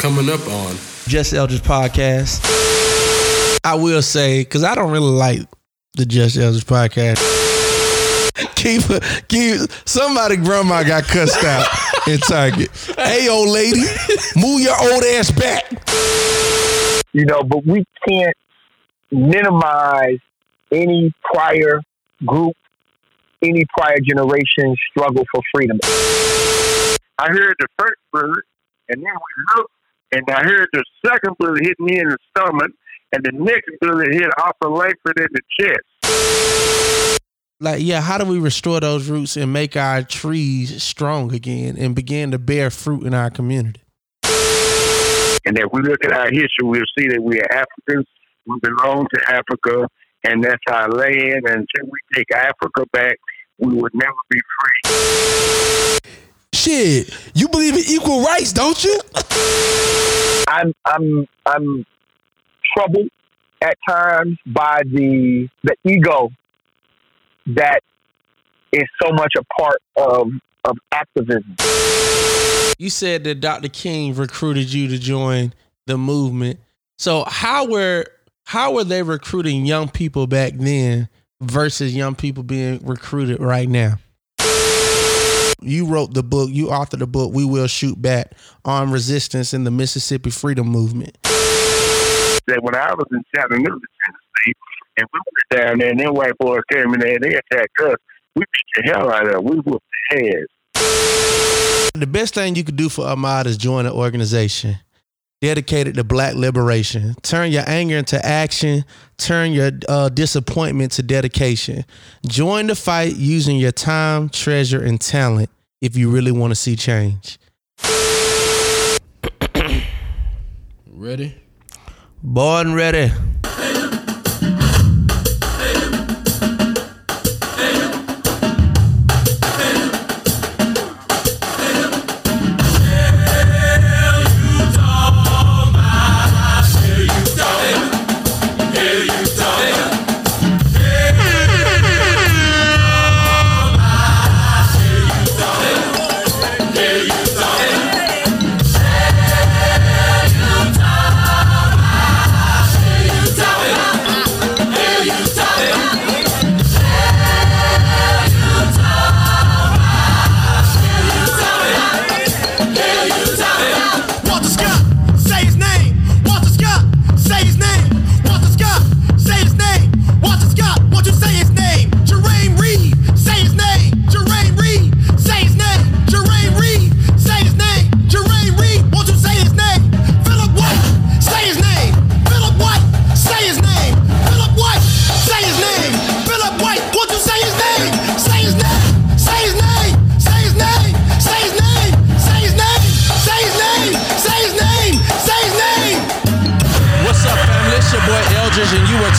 coming up on Just Eldridge podcast. I will say, because I don't really like the Just Eldridge podcast. keep, keep somebody grandma got cussed out in Target. Hey, old lady, move your old ass back. You know, but we can't minimize any prior group, any prior generation struggle for freedom. I heard the first bullet, and then we looked, and I heard the second bullet hit me in the stomach, and the next bullet hit Arthur Langford in the chest. Like, yeah, how do we restore those roots and make our trees strong again and begin to bear fruit in our community? And if we look at our history, we'll see that we are Africans. We belong to Africa, and that's our land. And until we take Africa back, we would never be free. Shit, you believe in equal rights, don't you? I'm I'm I'm troubled at times by the the ego that is so much a part of of activism. You said that Dr. King recruited you to join the movement. So how were how were they recruiting young people back then versus young people being recruited right now? You wrote the book, you authored the book, We Will Shoot Back on resistance in the Mississippi Freedom Movement. That when I was in Chattanooga, Tennessee, and we were down there, and them white boys came in there and they attacked us, we beat the hell out of them. We whooped their heads. The best thing you could do for Ahmaud is join an organization dedicated to black liberation. Turn your anger into action. Turn your uh, disappointment to dedication. Join the fight using your time, treasure, and talent if you really want to see change. ready. Born ready.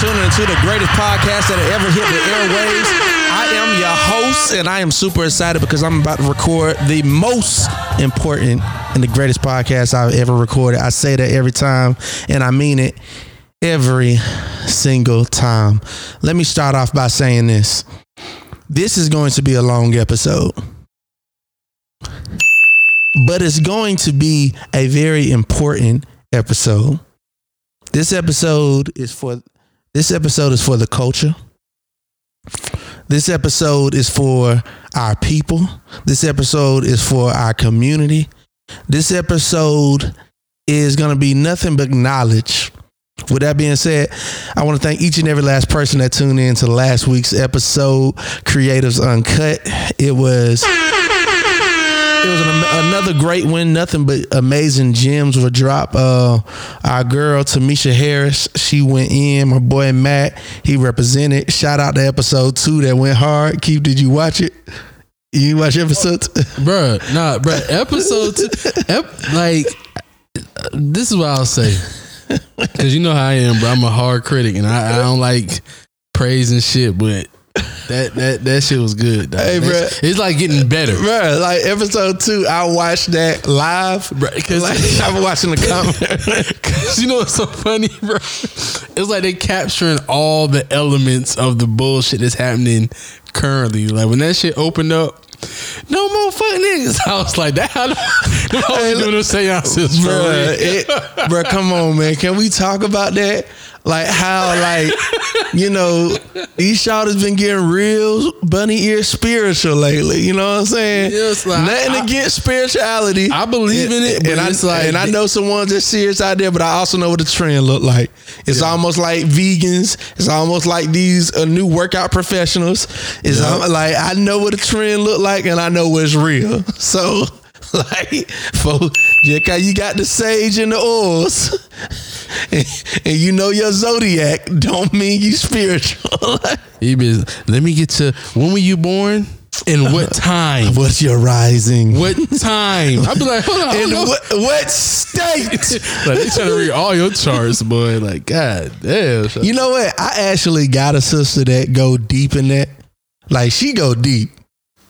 Tuning into the greatest podcast that ever hit the airwaves. I am your host, and I am super excited because I'm about to record the most important and the greatest podcast I've ever recorded. I say that every time, and I mean it every single time. Let me start off by saying this. This is going to be a long episode but it's going to be a very important episode. This episode is for this episode is for the culture. This episode is for our people. This episode is for our community. This episode is going to be nothing but knowledge. With that being said, I want to thank each and every last person that tuned in to last week's episode, Creatives Uncut. It was it was an, another great win. Nothing but amazing gems were dropped. Uh, our girl Tamisha Harris, she went in. My boy Matt, he represented. Shout out to episode two that went hard. Keith, did you watch it? You watch episode? Two? Bruh, nah, bruh. Episode two, ep, like, this is what I'll say. Cause you know how I am, bro. I'm a hard critic and I, I don't like praise and shit, but that that that shit was good. dog. Hey, bruh. It's like getting better. Bro, like episode two, I watched that live. Bruh, 'cause- like, I'm watching the comment. Cause you know what's so funny, bro? It's like they capturing all the elements of the bullshit that's happening currently. Like when that shit opened up, no more fuck niggas. I was like, that how the them hoes doing them seances, bro? Bro, it, bruh, come on, man. Can we talk about that? Like how, like, you know, these has been getting real bunny ear spiritual lately. You know what I'm saying? Yeah, it's like, Nothing I- against spirituality. I believe in it, but and I, it's like- and I know some ones that's serious out there, but I also know what the trend look like. It's almost like vegans. It's almost like these uh, new workout professionals. It's Yeah. like I know what the trend look like, and I know what's real. So, like, folks, just 'cause you got the sage and the oils, and, and you know your zodiac, don't mean you spiritual. He been, let me get to when were you born and what time? What's your rising? What time? I'd be like, hold on. In hold what, what state? like they trying to read all your charts, boy. Like, God damn. You know what? I actually got a sister that go deep in that. Like she go deep,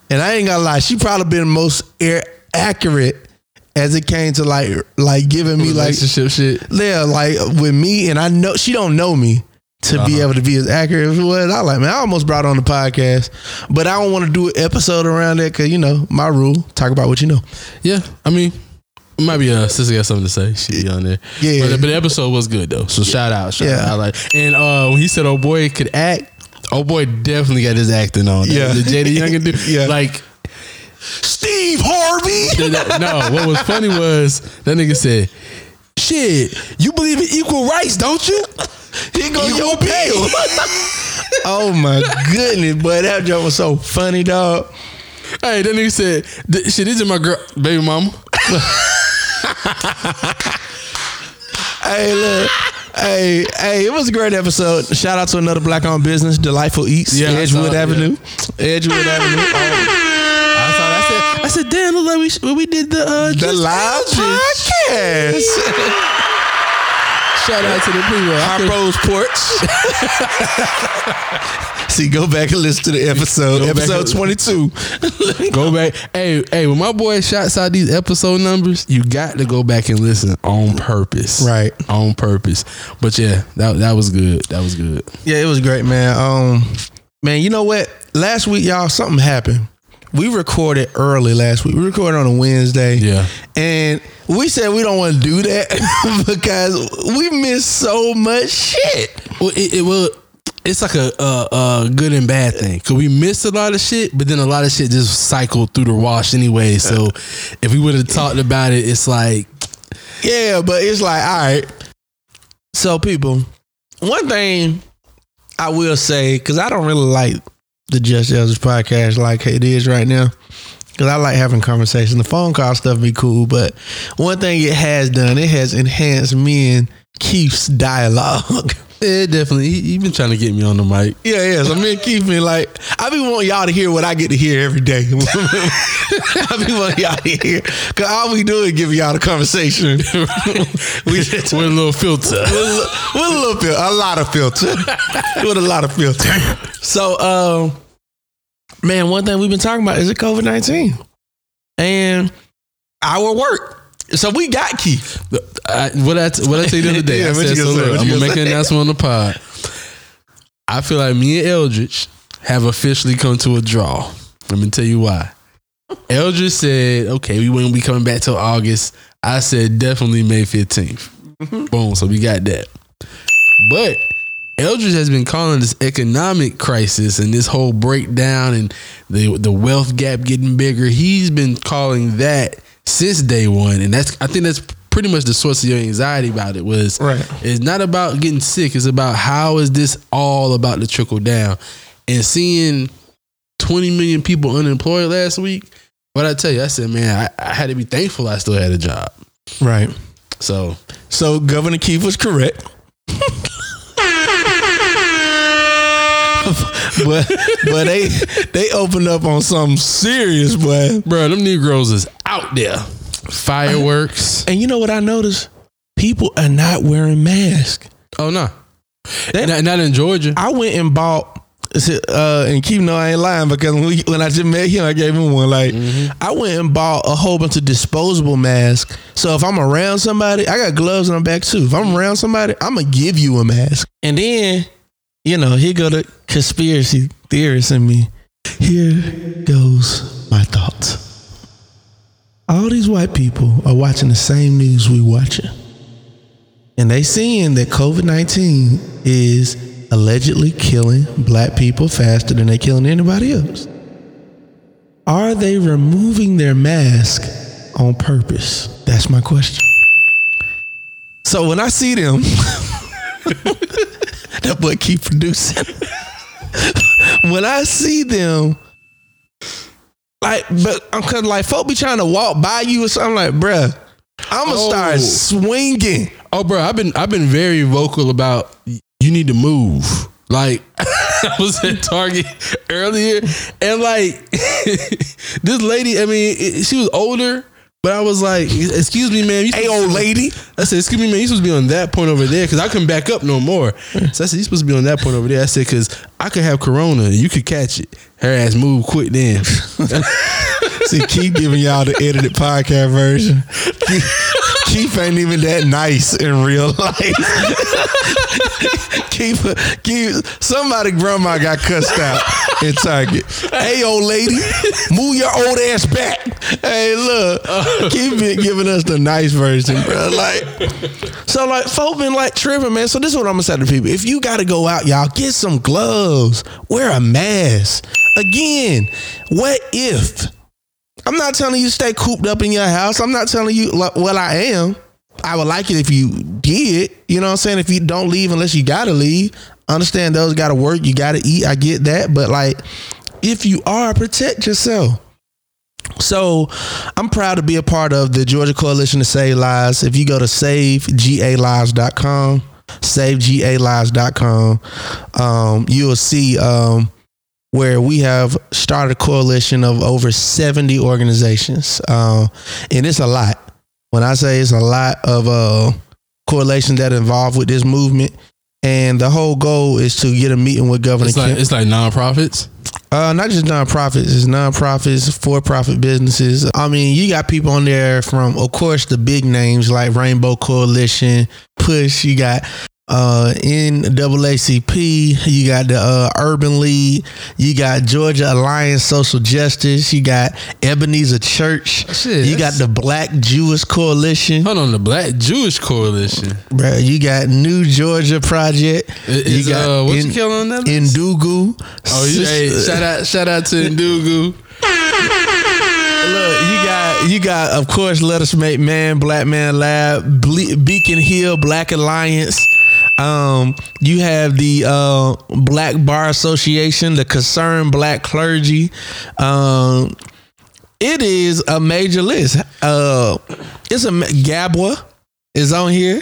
and I ain't gonna lie. She probably been most air accurate as it came to like like giving me like relationship shit. yeah like with me, and I know she don't know me to be Uh-huh. able to be as accurate as what I like. Man, I almost brought on the podcast, but I don't want to do an episode around that because you know my rule: talk about what you know. Yeah, I mean, it might be a sister got something to say. She be on there. Yeah. but, but the episode was good though. So shout out, shout Yeah. out. Like, and uh, when he said, "Oh boy, could act," oh boy, definitely got his acting on. Yeah. the JD Young dude. Yeah. like. Steve Harvey. no, what was funny was that nigga said, "Shit, you believe in equal rights, don't you?" He go your bill. oh my goodness, boy, that joke was so funny, dog. Hey, that nigga said, "Th- "Shit, this is my girl, baby mama." Hey, look. Hey, hey, it was a great episode. Shout out to another black owned business, Delightful Eats, Yeah, Edgewood saw Avenue. Edgewood Avenue. Oh, saw that. I said, "I damn, look like we when we did the uh, the Just live podcast. Shout out to the people. I High could- Rose Porch. See, go back and listen to the episode. Go back episode and- 22. Go back. Hey, hey, when my boy shouts out these episode numbers, you got to go back and listen on purpose. Right. On purpose. But yeah, that that was good. That was good. Yeah, it was great, man. Um, man, you know what? Last week, y'all, something happened. We recorded early last week. We recorded on a Wednesday. Yeah. And we said we don't want to do that because we missed so much shit. Well, it, it will. It's like a, a, a good and bad thing because we missed a lot of shit, but then a lot of shit just cycled through the wash anyway. So if we would have talked about it, it's like Yeah, but it's like, all right. So, people, one thing I will say, because I don't really like the Just Eldridge podcast like it is right now. Because I like having conversations. The phone call stuff be cool, but one thing it has done, it has enhanced me and Keith's dialogue. yeah, definitely. He, he been trying to get me on the mic. Yeah, yeah. So me and Keith been like, I be wanting y'all to hear what I get to hear every day. I be wanting y'all to hear. Cause all we do is give y'all the conversation. we just With a little filter. with a, with a little filter, a lot of filter, with a lot of filter. So, um, man, one thing we've been talking about is the COVID nineteen and our work. So we got Keith. I, what I what I tell you the other day, Yeah, I said, so look, I'm gonna make an announcement on the pod. I feel like me and Eldridge have officially come to a draw. Let me tell you why. Eldridge said, "Okay, we wouldn't be coming back till August." I said, "Definitely May 15th." Mm-hmm. Boom. So we got that. But Eldridge has been calling this economic crisis and this whole breakdown and the the wealth gap getting bigger. He's been calling that since day one, and that's I think that's pretty much the source of your anxiety about it. Was Right. It's not about getting sick. It's about how is this all about to trickle down, and seeing twenty million people unemployed last week. What I tell you, I said, man, I, I had to be thankful I still had a job. Right. So So Governor Keith was correct. but but they they opened up on something serious, boy. Bro, them Negroes is out there. Fireworks. And you know what I noticed? People are not wearing masks. Oh no. That- Not, not in Georgia. I went and bought uh, and keep no I ain't lying because when, we, when I just met him, I gave him one. Like I went and bought a whole bunch of disposable masks. So if I'm around somebody, I got gloves on my back too. If I'm around somebody, I'm gonna give you a mask. And then, you know, here go the conspiracy theorist in me. Here goes my thoughts. All these white people are watching the same news we watching. And they seeing that COVID-19 is allegedly killing black people faster than they killing anybody else. Are they removing their mask on purpose? That's my question. So when I see them, that boy keep producing. when I see them, like, but I'm cause like folk be trying to walk by you or something like, bruh, I'm gonna Oh. start swinging. Oh, bro, I've been I've been very vocal about you need to move. Like I was at Target earlier, and like this lady, I mean, she was older, but I was like, "Excuse me, ma'am." You Hey, old lady. I said, "Excuse me, man. You supposed to be on that point over there because I couldn't back up no more." Hmm. So I said, "You supposed to be on that point over there." I said, "Because I could have corona, and you could catch it." Her ass moved quick then. See, keep giving y'all the edited podcast version. Keith, ain't even that nice in real life. Keith, Keith, somebody grandma got cussed out in Target. Hey, old lady, move your old ass back. Hey, look, Keith been giving us the nice version, bro. Like, so like, folk been like tripping, man. So this is what I'm gonna say to people: If you got to go out, y'all get some gloves, wear a mask. Again, what if? I'm not telling you stay cooped up in your house. I'm not telling you, well, I am. I would like it if you did. You know what I'm saying? If you don't leave unless you gotta leave. Understand those gotta work, you gotta eat. I get that. But like, if you are, protect yourself. So I'm proud to be a part of the Georgia Coalition to Save Lives. If you go to savegalives.com, savegalives.com, um, you will see um, where we have started a coalition of over 70 organizations. Um, and it's a lot. When I say it's a lot of uh, coalitions that involved with this movement. And the whole goal is to get a meeting with Governor it's like Kemp. it's like nonprofits. Uh, not just nonprofits, it's nonprofits, for-profit businesses. I mean, you got people on there from, of course, the big names like Rainbow Coalition, Push. You got uh, NAACP. You got the uh, Urban League. You got Georgia Alliance Social Justice. You got Ebenezer Church. Shit, you got the Black Jewish Coalition. Hold on, the Black Jewish Coalition. Bruh, you got New Georgia Project. Is, you got uh, what's In- you killing that? list? Indugu. Oh, you, hey, shout out, shout out to Ndugu. Look, you got you got of course Let Us Make Man, Black Man Lab, Ble- Beacon Hill, Black Alliance. Um, you have the uh, Black Bar Association, the Concerned Black Clergy. Um, it is a major list. Uh, it's a Gabwa is on here.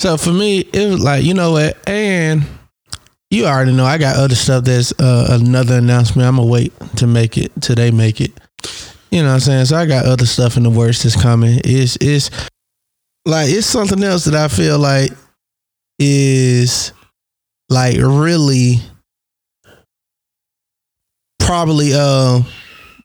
So for me, it was like you know what, and you already know I got other stuff that's uh, another announcement. I'm gonna wait to make it till they make it. You know what I'm saying? So I got other stuff in the works that's coming. It's it's like it's something else that I feel like is like really probably uh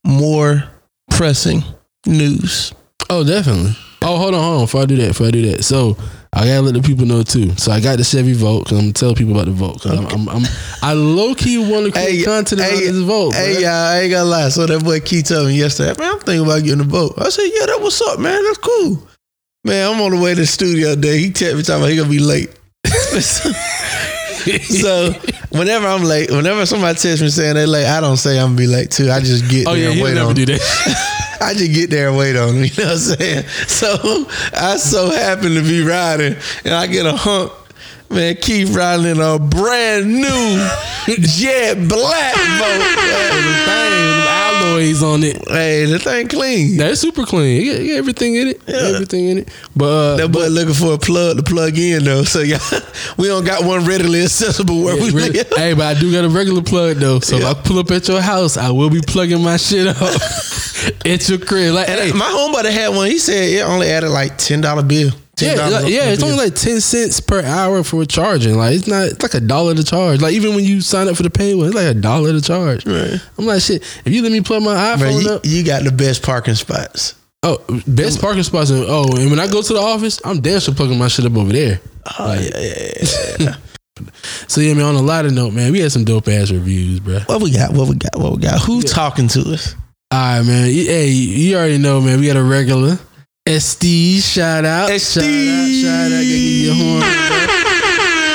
more pressing news. Oh, definitely. Oh, hold on, hold on. Before I do that, before I do that, so I gotta let the people know too. So I got the Chevy Bolt because I'm gonna tell people about the Bolt. Cause I'm, I'm, I'm, I low key want to create content about this Bolt. Hey, bruh. y'all, I ain't gonna lie. So that boy Keith told me yesterday, man, I'm thinking about getting a Bolt. I said, yeah, that what's up, man. That's cool. Man, I'm on the way to the studio today. He texted me talking about he gonna be late. so whenever I'm late, whenever somebody texts me saying they late, I don't say I'm gonna be late too. I just get oh there yeah, and wait never on. do that. I just get there and wait on him. You know what I'm saying? So I so happen to be riding, and I get a hump. Man, Keith riding in a brand new jet black Bolt. Alloys on it. Hey, the thing clean. That's super clean. You got, got everything in it. Everything in it. But uh, That boy looking for a plug to plug in though. So y'all, we don't got one readily accessible where we Really- live. hey, but I do got a regular plug though. So if I pull up at your house, I will be plugging my shit up at your crib. Like, hey, My homebody had one. He said it only added like ten dollar bill. $10 yeah, like, yeah, it's only like ten cents per hour for charging. Like, it's not. It's like a dollar to charge. Like, even when you sign up for the pay one, it's like a dollar to charge. Right. I'm like, shit. If you let me plug my Bro, iPhone you, up, you got the best parking spots. oh, best parking spots. And, oh, and when I go to the office, I'm damn sure plugging my shit up over there. Oh yeah, yeah, yeah. So yeah, man. On a lighter note, man, we had some dope ass reviews, bro. What we got? What we got? What we got? Who talking to us? All right, man. Hey, you already know, man. We got a regular SD shout out. SD. Shout out. Shout out. Give you a horn.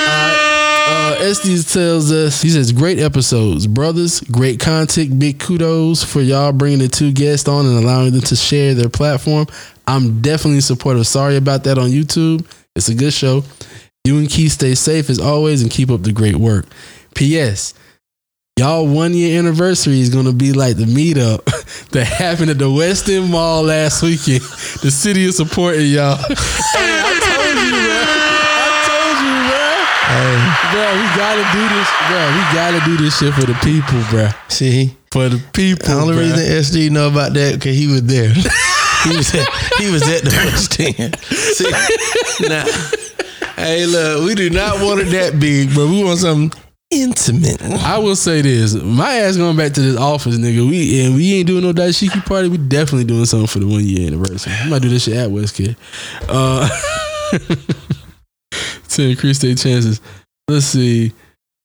Uh, uh, SD tells us, he says, great episodes. Brothers, great content. Big kudos for y'all bringing the two guests on and allowing them to share their platform. I'm definitely supportive. Sorry about that on YouTube. It's a good show. You and Keith stay safe as always and keep up the great work. P.S. Y'all one year anniversary is gonna be like the meetup that happened at the West End Mall last weekend. The city is supporting y'all. hey, I told you, man. I told you, man. Hey. Bro, we gotta do this, bro. We gotta do this shit for the people, bro. See, For the people. the only bruh. reason SD know about that because he was there. he was at, he was at the West End. See, now, hey, look, we do not want it that big, but we want something intimate. I will say this: my ass going back to this office, nigga. We and we ain't doing no dashiki party. We definitely doing something for the one year anniversary. We might do this shit at West Kid. Uh, to increase their chances. Let's see.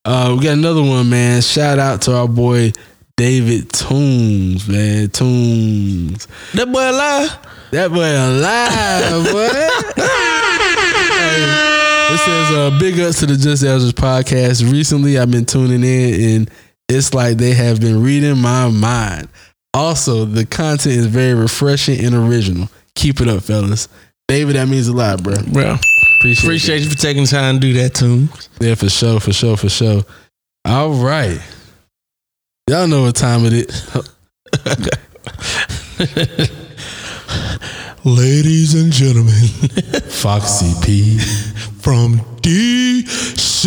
Uh, we got another one, man. Shout out to our boy David Toombs, man. Toombs. That boy alive. That boy alive, boy. Hey, it says, uh, big ups to the Just Eldridge podcast. Recently, I've been tuning in, and it's like they have been reading my mind. Also, the content is very refreshing and original. Keep it up, fellas. David, that means a lot, bro. Bro, Appreciate, appreciate you for taking time to do that too. Yeah, for sure, for sure, for sure. All right. Y'all know what time it is. Ladies and gentlemen, Foxy P. from DC.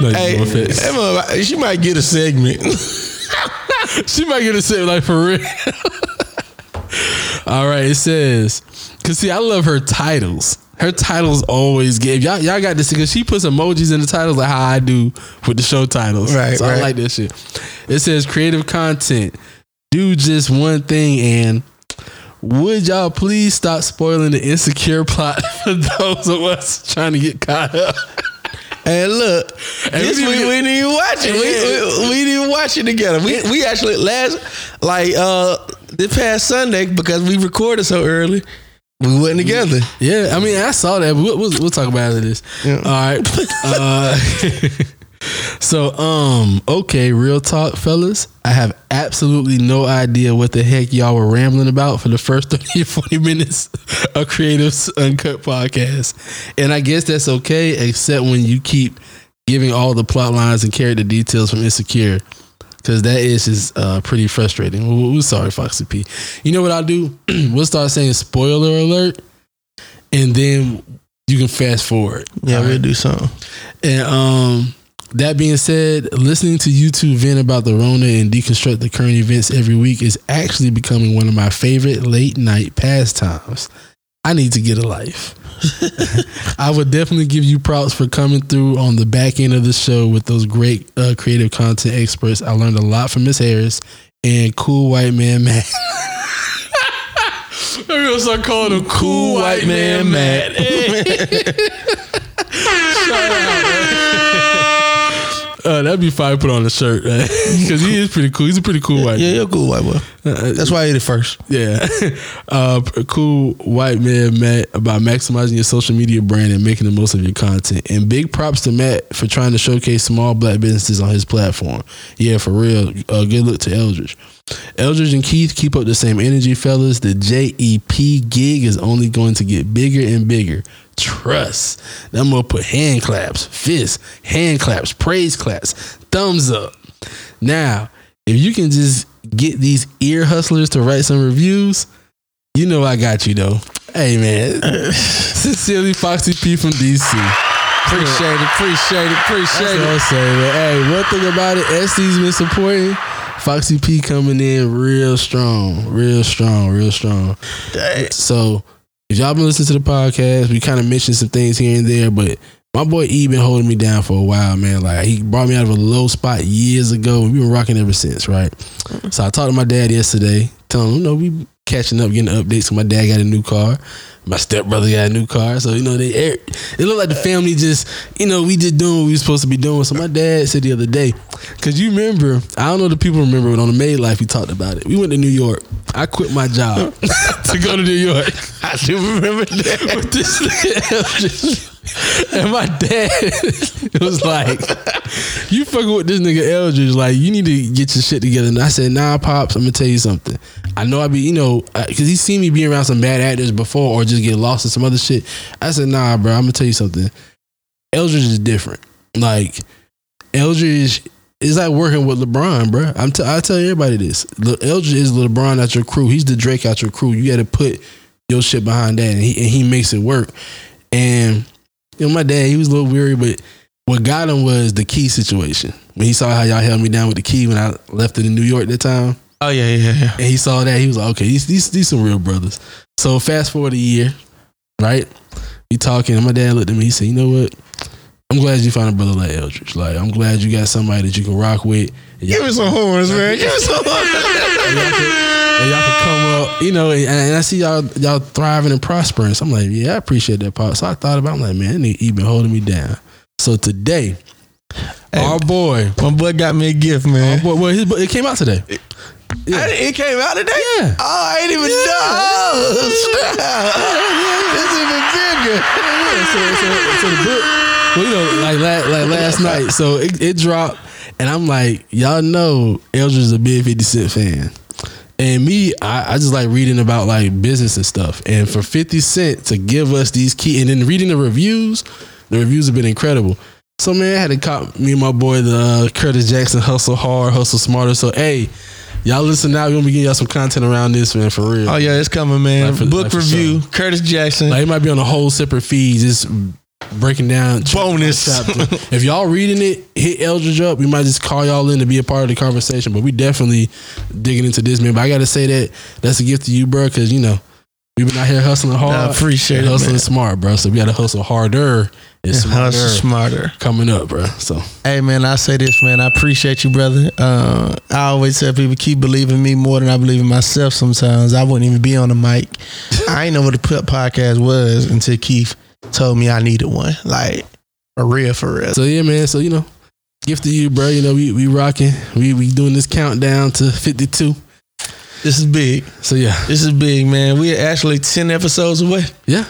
Like, Hey, no offense. that mother- she might get a segment. She might get a segment, like for real. All right, it says, cause see, I love her titles. Her titles always give y'all. Y'all got this because she puts emojis in the titles like how I do with the show titles. Right, so I like this shit. It says creative content. Do just one thing and. Would y'all please stop spoiling the insecure plot for those of us trying to get caught up? And look, And this we didn't we, didn't even watch it. We, we, we didn't watch it together. We we actually last like uh this past Sunday because we recorded so early. We went together. Yeah, I mean, I saw that, but we'll, we'll, we'll talk about it this. Yeah. All right. Uh, so, um, okay, real talk, fellas. I have absolutely no idea what the heck y'all were rambling about for the first 30 or 40 minutes of Creatives Uncut podcast. And I guess that's okay, except when you keep giving all the plot lines and character details from Insecure. Cause that is just uh, pretty frustrating. We're, sorry, Foxy P. You know what I'll do? we'll start saying spoiler alert, and then you can fast forward. Yeah, we'll right? do something. And um, that being said, listening to you two vent about the Rona and deconstruct the current events every week is actually becoming one of my favorite late night pastimes. I need to get a life. I would definitely give you props for coming through on the back end of the show with those great uh, creative content experts. I learned a lot from Miss Harris and Cool White Man Matt. I'm gonna start calling him Cool, White, Man, Matt. Uh, that'd be fine. Put on a shirt because he is pretty cool. He's a pretty cool white. Yeah, you're a cool white boy. Uh, That's why I ate it first. yeah, uh, cool white man Matt about maximizing your social media brand and making the most of your content. And big props to Matt for trying to showcase small black businesses on his platform. Yeah, for real. Uh, good look to Eldridge. Eldridge and Keith keep up the same energy, fellas. The JEP gig is only going to get bigger and bigger. Trust. That gonna put hand claps, fists, hand claps, praise claps, thumbs up. Now, if you can just get these ear hustlers to write some reviews, you know I got you though. Hey man, sincerely, Foxy P from DC. Appreciate it, appreciate it, That's appreciate what it. I'm saying. man. Hey, one thing about it, SD's been supporting. Foxy P coming in real strong, real strong, real strong. So if y'all been listening to the podcast, we kind of mentioned some things here and there, but my boy E been holding me down for a while, man. Like he brought me out of a low spot years ago, and we've been rocking ever since, right? So I talked to my dad yesterday, telling him, you know, we catching up, getting updates. So my dad got a new car. My stepbrother got a new car. So, you know, they er, it looked like the family just, you know, we just doing what we supposed to be doing. So my dad said the other day, because you remember, I don't know if the people remember, but on the Made Life, we talked about it. We went to New York. I quit my job to go to New York. I do remember that. With this. And my dad was like, You fucking with this nigga Eldridge, like, you need to get your shit together. And I said, Nah, Pops, I'm gonna tell you something. I know I be, you know, because he seen me being around some bad actors before or just get lost in some other shit. I said, Nah, bro, I'm gonna tell you something. Eldridge is different. Like, Eldridge is like working with LeBron, bro. I'm t- I tell everybody this. Le- Eldridge is LeBron at your crew. He's the Drake at your crew. You got to put your shit behind that, and he and he makes it work. And you know, my dad, he was a little weary, but what got him was the key situation. When he saw how y'all held me down with the key when I left it in New York that time, Oh yeah, yeah, yeah. and he saw that, he was like, okay, these these, these some real brothers. So fast forward a year, right? We talking, and my dad looked at me. He said, "You know what? I'm glad you found a brother like Eldridge. Like, I'm glad you got somebody that you can rock with. Give me some horns, man. Give me some horns. and y'all can, and y'all can come up, you know, and, and I see y'all y'all thriving and prospering. So I'm like, yeah, I appreciate that part. So I thought about, it. I'm like, man, he, he been holding me down. So today, our boy, My boy got me a gift, our man. boy, well, his, it came out today. I didn't- it came out today. Yeah. Oh, I ain't even know. It's even bigger. Yeah, so, so, so the book, well, you know, like like last night, so it, it dropped, and I'm like, y'all know Eldridge is a big 50 Cent fan. And me, I, I just like reading about like business and stuff. And for 50 Cent to give us these key, and then reading the reviews, the reviews have been incredible. So man, I had to cop me and my boy the uh, Curtis Jackson hustle hard, hustle smarter. So hey, y'all listen now. We're gonna be getting y'all some content around this man for real. Oh yeah, it's coming, man. Like for- Book like review. Curtis Jackson. Like it might be on a whole separate feed, just breaking down Bonus. chapter. if y'all reading it, hit Eldridge up. We might just call y'all in to be a part of the conversation. But we definitely digging into this, man. But I gotta say that that's a gift to you, bro, because you know we've been out here hustling hard. I appreciate it, hustling man. smart, bro. So we gotta hustle harder and smarter Hustle smarter. coming up, bro. So Hey man, I say this, man. I appreciate you, brother. Uh, I always tell people keep believing me more than I believe in myself. Sometimes I wouldn't even be on the mic. I ain't know what the Put podcast was until Keith told me I needed one. Like for real, for real. so yeah, man. So you know, gift to you, bro. You know we we rocking. We we doing this countdown to fifty two. This is big. So yeah, This is big, man. We're actually ten episodes away. yeah.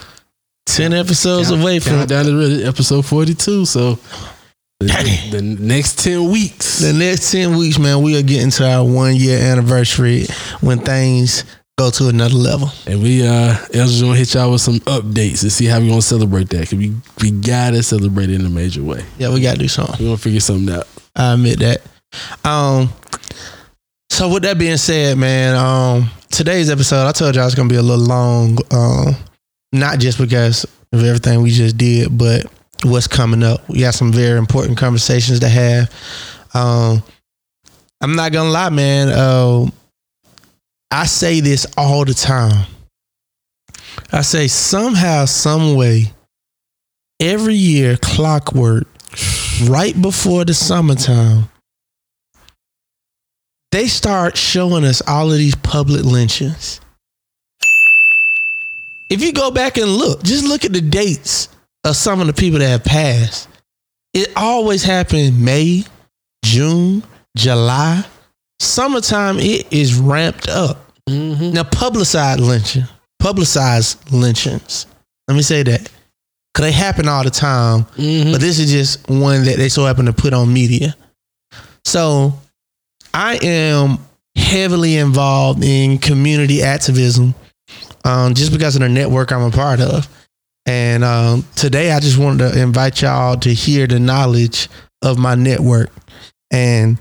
Ten episodes away from Countdown to really episode 42. So the, the next 10 weeks. the next ten weeks, man. We are getting to our one year anniversary when things go to another level. And we uh El's gonna hit y'all with some updates to see how we gonna celebrate that. Cause we we gotta celebrate it in a major way. Yeah, we gotta do something. We're gonna figure something out. I admit that. Um, so with that being said, man, um, today's episode, I told y'all it's gonna be a little long. Um, not just because of everything we just did, but what's coming up. We got some very important conversations to have. Um, I'm not gonna lie, man. Uh, I say this all the time. I say somehow, some way, every year, clockwork, right before the summertime, they start showing us all of these public lynchings. If you go back and look, just look at the dates of some of the people that have passed. It always happened May, June, July. Summertime, it is ramped up. Now, publicized lynching, publicized lynchings. Let me say that. Because they happen all the time. But this is just one that they so happen to put on media. So I am heavily involved in community activism um, just because of the network I'm a part of. And um, today I just wanted to invite y'all to hear the knowledge of my network and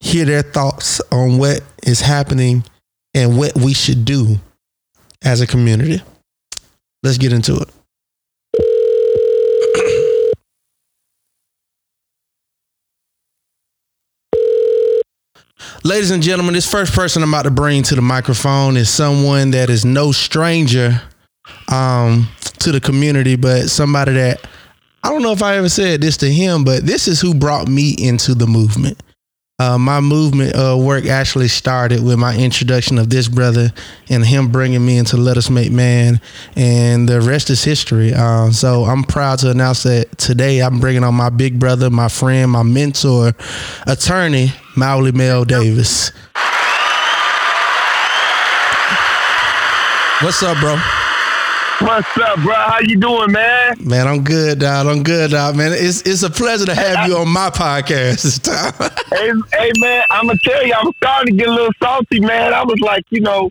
hear their thoughts on what is happening and what we should do as a community. Let's get into it. Ladies and gentlemen, this first person I'm about to bring to the microphone is someone that is no stranger um, to the community, but somebody that I don't know if I ever said this to him, but this is who brought me into the movement. Uh, my movement uh, work actually started with my introduction of this brother and him bringing me into Let Us Make Man, and the rest is history. Um, so I'm proud to announce that today I'm bringing on my big brother, my friend, my mentor, attorney, Mawuli Mel Davis. What's up, bro? What's up, bro? How you doing, man? Man, I'm good, dog. I'm good, dog. Man, it's it's a pleasure to have you on my podcast this time. Hey, hey, man, I'm gonna tell you, I'm starting to get a little salty, man. I was like, you know,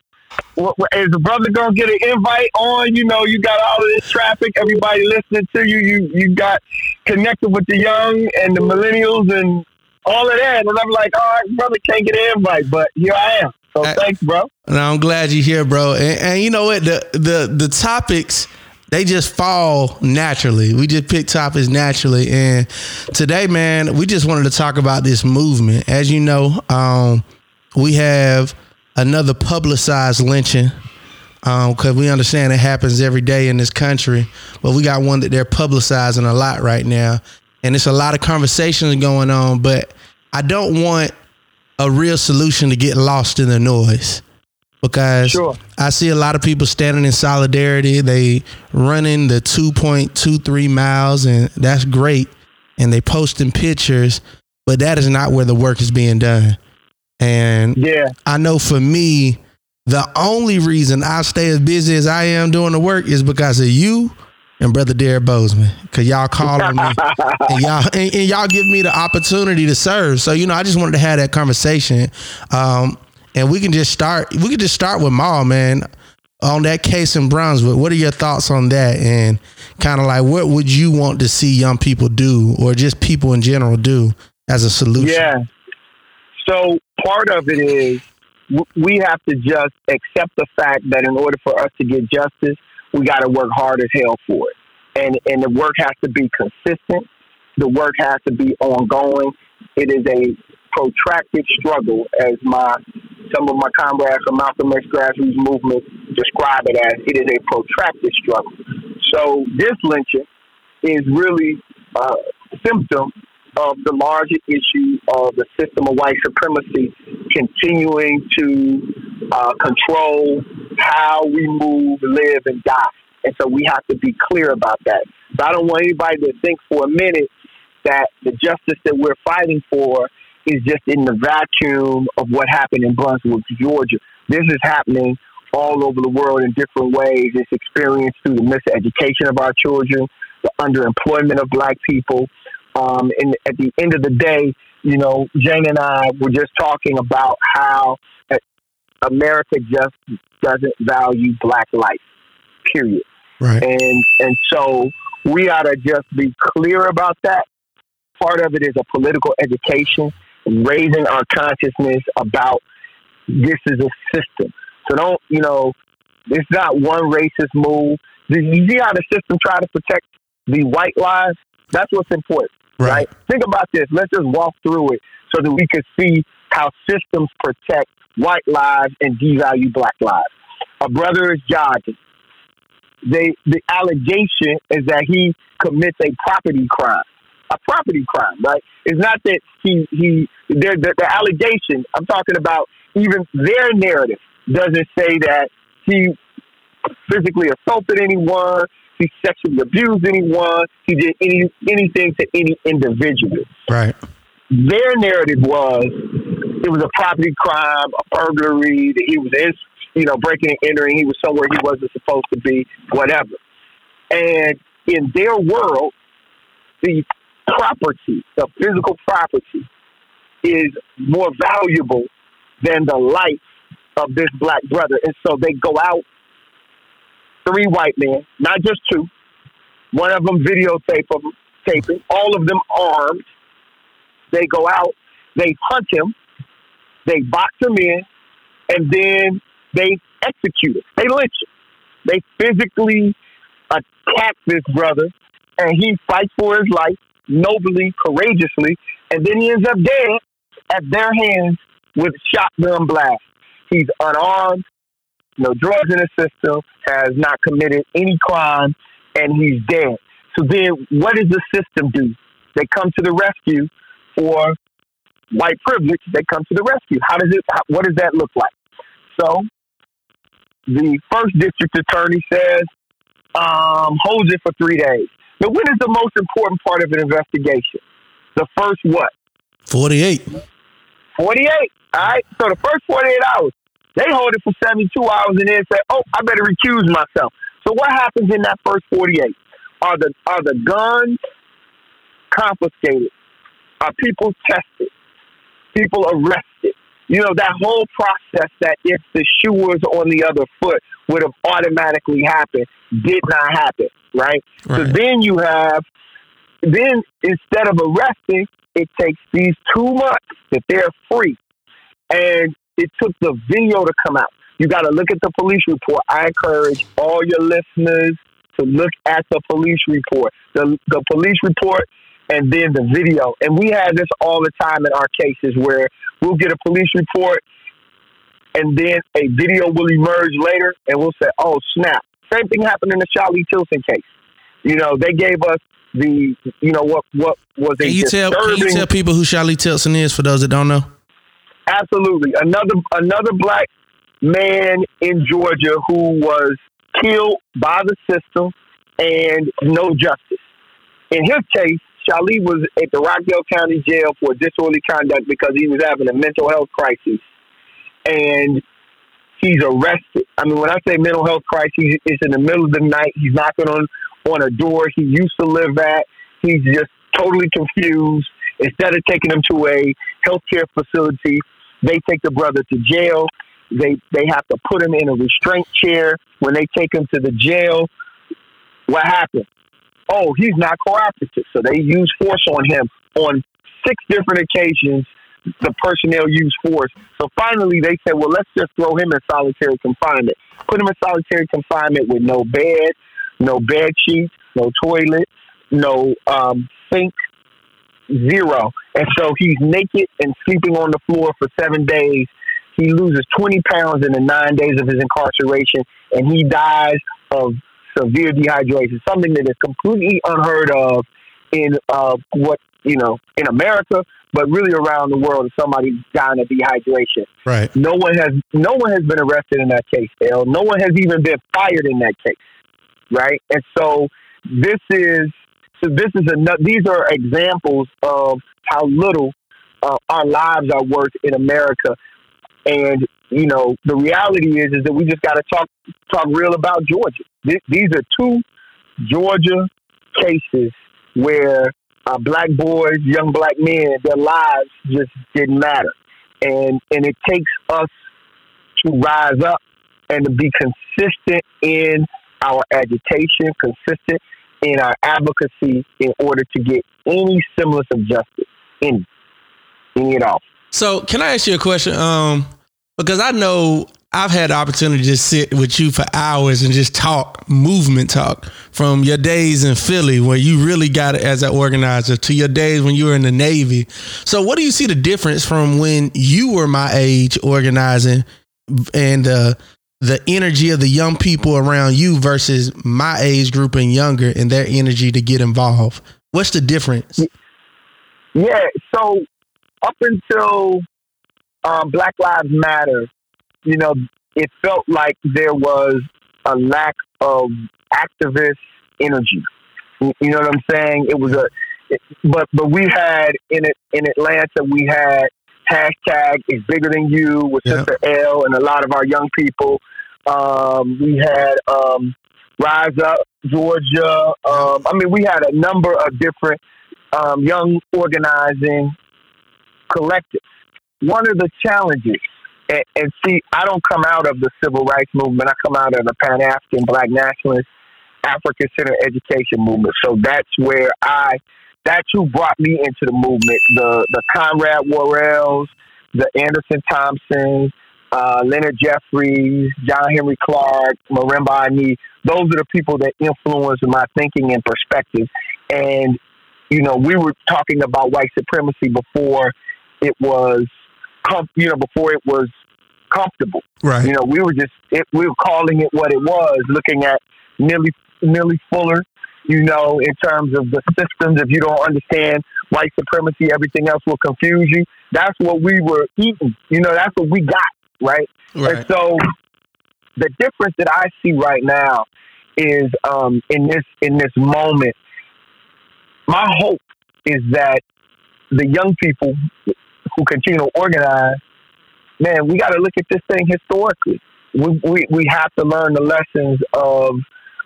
is the brother gonna get an invite on? You know, you got all of this traffic, everybody listening to you. You you got connected with the young and the millennials and all of that, and I'm like, all right, brother can't get an invite, but here I am. So Hey. thanks, bro. And I'm glad you're here, bro. And, and you know what? The the the topics they just fall naturally. We just pick topics naturally. And today, man, we just wanted to talk about this movement. As you know, um, we have another publicized lynching because we understand it happens every day in this country. But we got one that they're publicizing a lot right now, and it's a lot of conversations going on. But I don't want a real solution to get lost in the noise because Sure. I see a lot of people standing in solidarity. They running the 2.23 miles, and that's great. And they posting pictures, but that is not where the work is being done. And Yeah, I know for me, the only reason I stay as busy as I am doing the work is because of you and brother Derek Bozeman. Cause y'all call on me and y'all and, and y'all give me the opportunity to serve. So you know, I just wanted to have that conversation. Um, and we can just start. We can just start with Maul, man. On that case in Brunswick, what are your thoughts on that? And kind of like, what would you want to see young people do, or just people in general do as a solution? Yeah. So part of it is we have to just accept the fact that in order for us to get justice, we got to work hard as hell for it, and and the work has to be consistent. The work has to be ongoing. It is a protracted struggle, as my some of my comrades from Malcolm X grassroots movement describe it as. It is a protracted struggle. So this lynching is really a symptom of the larger issue of the system of white supremacy continuing to uh, control how we move, live, and die. And so we have to be clear about that. So I don't want anybody to think for a minute that the justice that we're fighting for is just in the vacuum of what happened in Brunswick, Georgia. This is happening all over the world in different ways. It's experienced through the miseducation of our children, the underemployment of black people. Um, and at the end of the day, you know, Jane and I were just talking about how America just doesn't value black life, period. Right. And and so we ought to just be clear about that. Part of it is a political education, raising our consciousness about this is a system. So don't, you know, it's not one racist move. You see how the system try to protect the white lives? That's what's important, right? Think about this. Let's just walk through it so that we can see how systems protect white lives and devalue black lives. A brother is jogging. They, the allegation is that he commits a property crime. A property crime, right? It's not that he he the, the, the allegation. I'm talking about even their narrative doesn't say that he physically assaulted anyone, he sexually abused anyone, he did any anything to any individual. Right. Their narrative was it was a property crime, a burglary, that he was in, you know, breaking and entering, he was somewhere he wasn't supposed to be, whatever. And in their world, the property, the physical property, is more valuable than the life of this black brother. And so they go out, three white men, not just two. One of them videotape them, taping, all of them armed. They go out, they hunt him, they box him in, and then they execute him. They lynch him. They physically attack this brother, and he fights for his life nobly, courageously, and then he ends up dead at their hands with shotgun blast. He's unarmed, no drugs in his system, has not committed any crime, and he's dead. So then, what does the system do? They come to the rescue for white privilege, they come to the rescue. How does it? How, what does that look like? So, the first district attorney says, um, holds it for three days. Now, when is the most important part of an investigation? The first what? 48. 48. All right. So the first 48 hours, they hold it for 72 hours and then say, oh, I better recuse myself. So what happens in that first 48? Are the are the guns confiscated? Are people tested? People arrested? You know, that whole process that if the shoe was on the other foot would have automatically happened did not happen, right? So then you have, then instead of arresting, it takes these two months that they're free. And it took the video to come out. You got to look at the police report. I encourage all your listeners to look at the police report, the, the police report, and then the video. And we have this all the time in our cases where we'll get a police report and then a video will emerge later and we'll say, oh, snap. Same thing happened in the Shali Tilson case. You know, they gave us the, you know, what, what was a Can you tell can you tell people who Shali Tilson is for those that don't know? Absolutely. Another another black man in Georgia who was killed by the system and no justice. In his case, Shali was at the Rockdale County Jail for disorderly conduct because he was having a mental health crisis. And he's arrested. I mean, when I say mental health crisis, it's in the middle of the night. He's knocking on, on a door he used to live at. He's just totally confused. Instead of taking him to a healthcare facility, they take the brother to jail. They they have to put him in a restraint chair. When they take him to the jail, what happened? Oh, he's not cooperative. So they use force on him on six different occasions. The personnel used force. So finally, they said, "Well, let's just throw him in solitary confinement. Put him in solitary confinement with no bed, no bed sheets, no toilet, no um, sink, zero. And so he's naked and sleeping on the floor for seven days. He loses 20 pounds in the nine days of his incarceration, and he dies of severe dehydration, something that is completely unheard of in uh, what, you know, in America, but really around the world, somebody dying of dehydration. Right. No one has no one has been arrested in that case, L. No one has even been fired in that case, right? And so this is so this is another. These are examples of how little uh, our lives are worth in America, and you know the reality is is that we just got to talk talk real about Georgia. Th- these are two Georgia cases where uh, black boys, young black men, their lives just didn't matter, and and it takes us to rise up and to be consistent in our agitation, consistent in our advocacy in order to get any semblance of justice, any, any at all. So can I ask you a question? Um, because I know I've had the opportunity to just sit with you for hours and just talk movement talk from your days in Philly where you really got it as an organizer to your days when you were in the Navy. So what do you see the difference from when you were my age organizing and uh, the energy of the young people around you versus my age group and younger and their energy to get involved? What's the difference? Yeah, so up until um, Black Lives Matter, you know, it felt like there was a lack of activist energy. You know what I'm saying? It was a, it, but but we had in it in Atlanta, we had hashtag is bigger than you with Yeah. Sister L and a lot of our young people. Um, we had um, Rise Up Georgia. Um, I mean, we had a number of different um, young organizing collectives. One of the challenges, and, and see, I don't come out of the civil rights movement. I come out of the Pan African Black Nationalist African Center Education movement. So that's where I, that's who brought me into the movement. The the Conrad Worrills, the Anderson Thompsons, uh, Leonard Jeffries, John Henrik Clarke, Marimba Ani. Those are the people that influenced my thinking and perspective. And you know, we were talking about white supremacy before it was, com- you know, before it was comfortable. Right. You know, we were just it, we were calling it what it was, looking at Neely Neely Fuller. You know, in terms of the systems, if you don't understand white supremacy, everything else will confuse you. that's what we were eating. You know, that's what we got, right? And so the difference that I see right now is um, in this in this moment. My hope is that the young people who continue to organize, man, we got to look at this thing historically. We, we we have to learn the lessons of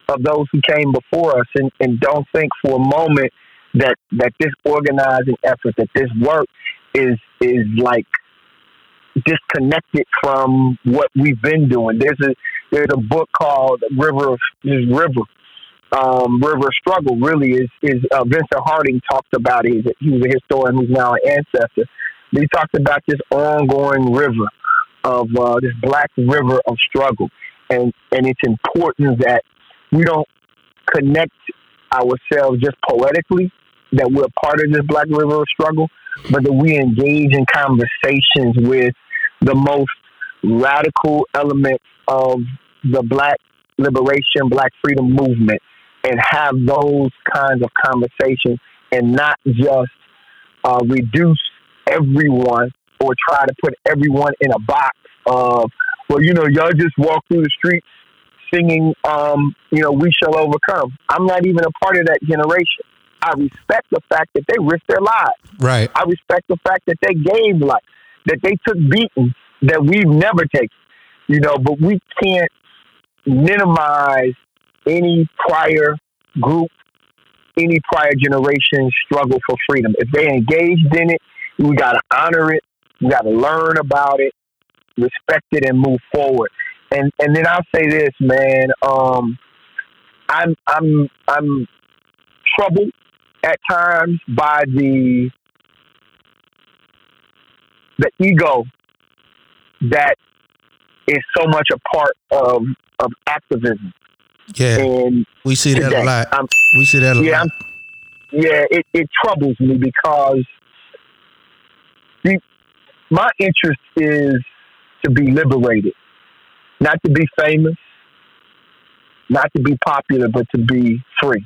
of those who came before us, and, and don't think for a moment that that this organizing effort, that this work is is like disconnected from what we've been doing. There's a there's a book called River of River. Um, River Struggle really is is uh, Vincent Harding talked about it. He was a historian who's now an ancestor. He talked about this ongoing river of uh, this black river of struggle, and and it's important that we don't connect ourselves just poetically that we're part of this black river struggle, but that we engage in conversations with the most radical elements of the black liberation, black freedom movement, and have those kinds of conversations and not just uh, reduce everyone or try to put everyone in a box of, well, you know, y'all just walk through the streets singing, um, you know, we shall overcome. I'm not even a part of that generation. I respect the fact that they risked their lives. Right. I respect the fact that they gave life, that they took beating that we've never taken, you know, but we can't minimize any prior group, any prior generation struggle for freedom. If they engaged in it, we got to honor it, we got to learn about it, respect it, and move forward. And and then I'll say this, man. Um, I'm I'm I'm troubled at times by the the ego that is so much a part of of activism Yeah. and We see that a lot. I'm, We see that a yeah, lot. I'm, yeah, it, it troubles me because the, my interest is to be liberated, not to be famous, not to be popular, but to be free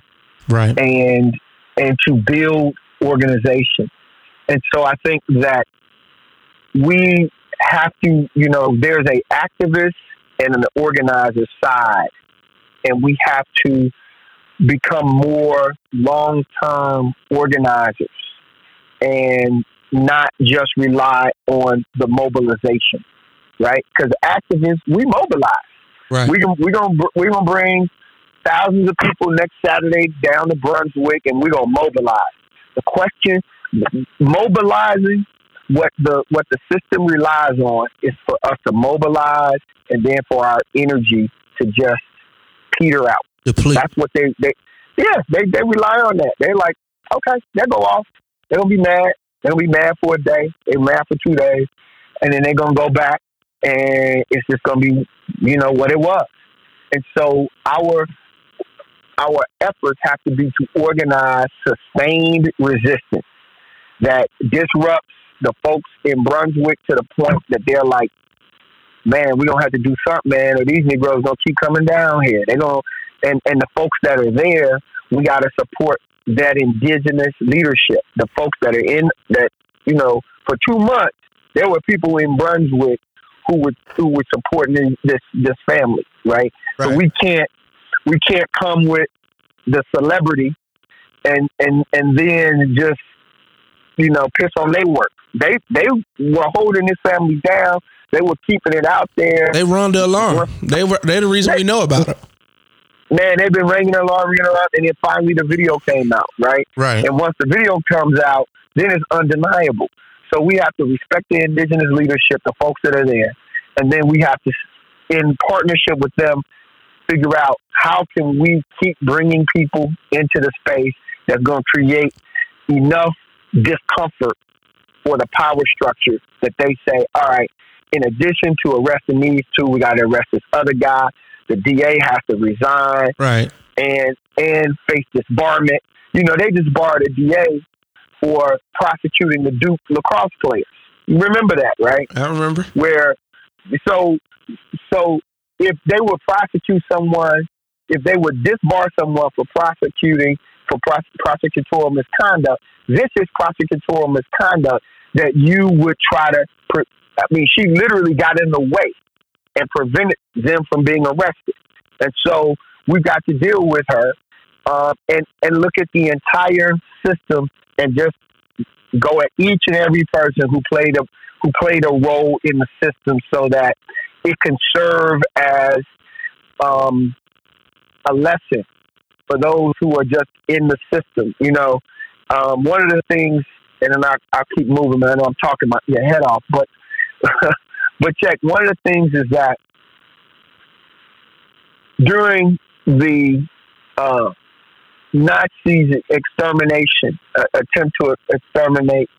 Right. and and to build organization. And so I think that we have to, you know, there's a activist and an organizer side, and we have to become more long-term organizers and not just rely on the mobilization, right? Because activists, we mobilize. Right. We we gonna we gonna bring thousands of people next Saturday down to Brunswick, and we're gonna mobilize. The question, mobilizing, what the what the system relies on is for us to mobilize, and then for our energy to just peter out. Deplete. That's what they they yeah they they rely on that. They're like, okay, they'll go off. They're gonna be mad. They're gonna be mad for a day. They're mad for two days, and then they're gonna go back, and it's just gonna be you know what it was. And so our our efforts have to be to organize sustained resistance that disrupts the folks in Brunswick to the point that they're like, man, we're gonna have to do something, man, or these Negroes gonna keep coming down here. They're gonna and, and the folks that are there, we gotta support that indigenous leadership. The folks that are in that, you know, for two months, there were people in Brunswick who were who were supporting this this family, right? So we can't we can't come with the celebrity and and and then just you know piss on their work. They they were holding this family down. They were keeping it out there. They run the alarm. They were. They're the reason we know about it. Man, they've been ringing the alarm, ringing the alarm, and then finally the video came out, right? Right. And once the video comes out, then it's undeniable. So we have to respect the indigenous leadership, the folks that are there, and then we have to, in partnership with them, figure out how can we keep bringing people into the space that's going to create enough discomfort for the power structure that they say, all right, in addition to arresting these two, we got to arrest this other guy. The DA has to resign Right. and and face disbarment. You know, they just barred a DA for prosecuting the Duke lacrosse players. You remember that, right? I remember. Where so so if they would prosecute someone, if they would disbar someone for prosecuting for prose- prosecutorial misconduct, this is prosecutorial misconduct that you would try to. Pre- I mean, she literally got in the way and prevented them from being arrested. And so we got to deal with her uh, and and look at the entire system and just go at each and every person who played a who played a role in the system so that it can serve as um, a lesson for those who are just in the system. You know, um, one of the things, and then I, I'll keep moving, man. I know I'm talking my your head off, but but check. One of the things is that during the uh, Nazis' extermination, uh, attempt to exterminate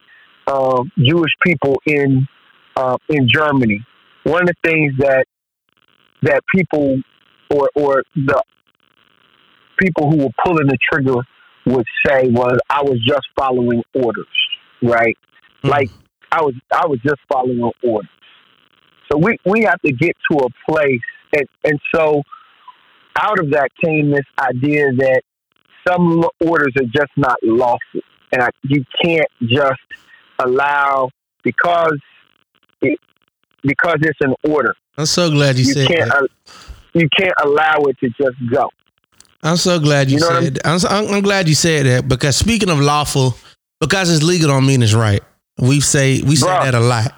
uh, Jewish people in uh, in Germany. One of the things that that people or or the people who were pulling the trigger would say was, "I was just following orders," right? Mhm. Like I was I was just following orders. So we we have to get to a place, and and so out of that came this idea that some orders are just not lawful, and I, you can't just allow because it, because it's an order. I'm so glad you, You said can't that. you can't allow it to just go. I'm so glad you, You know said. I'm, I'm, I'm glad you said that because speaking of lawful, because it's legal don't mean it's right. We say we say Bruh. that a lot,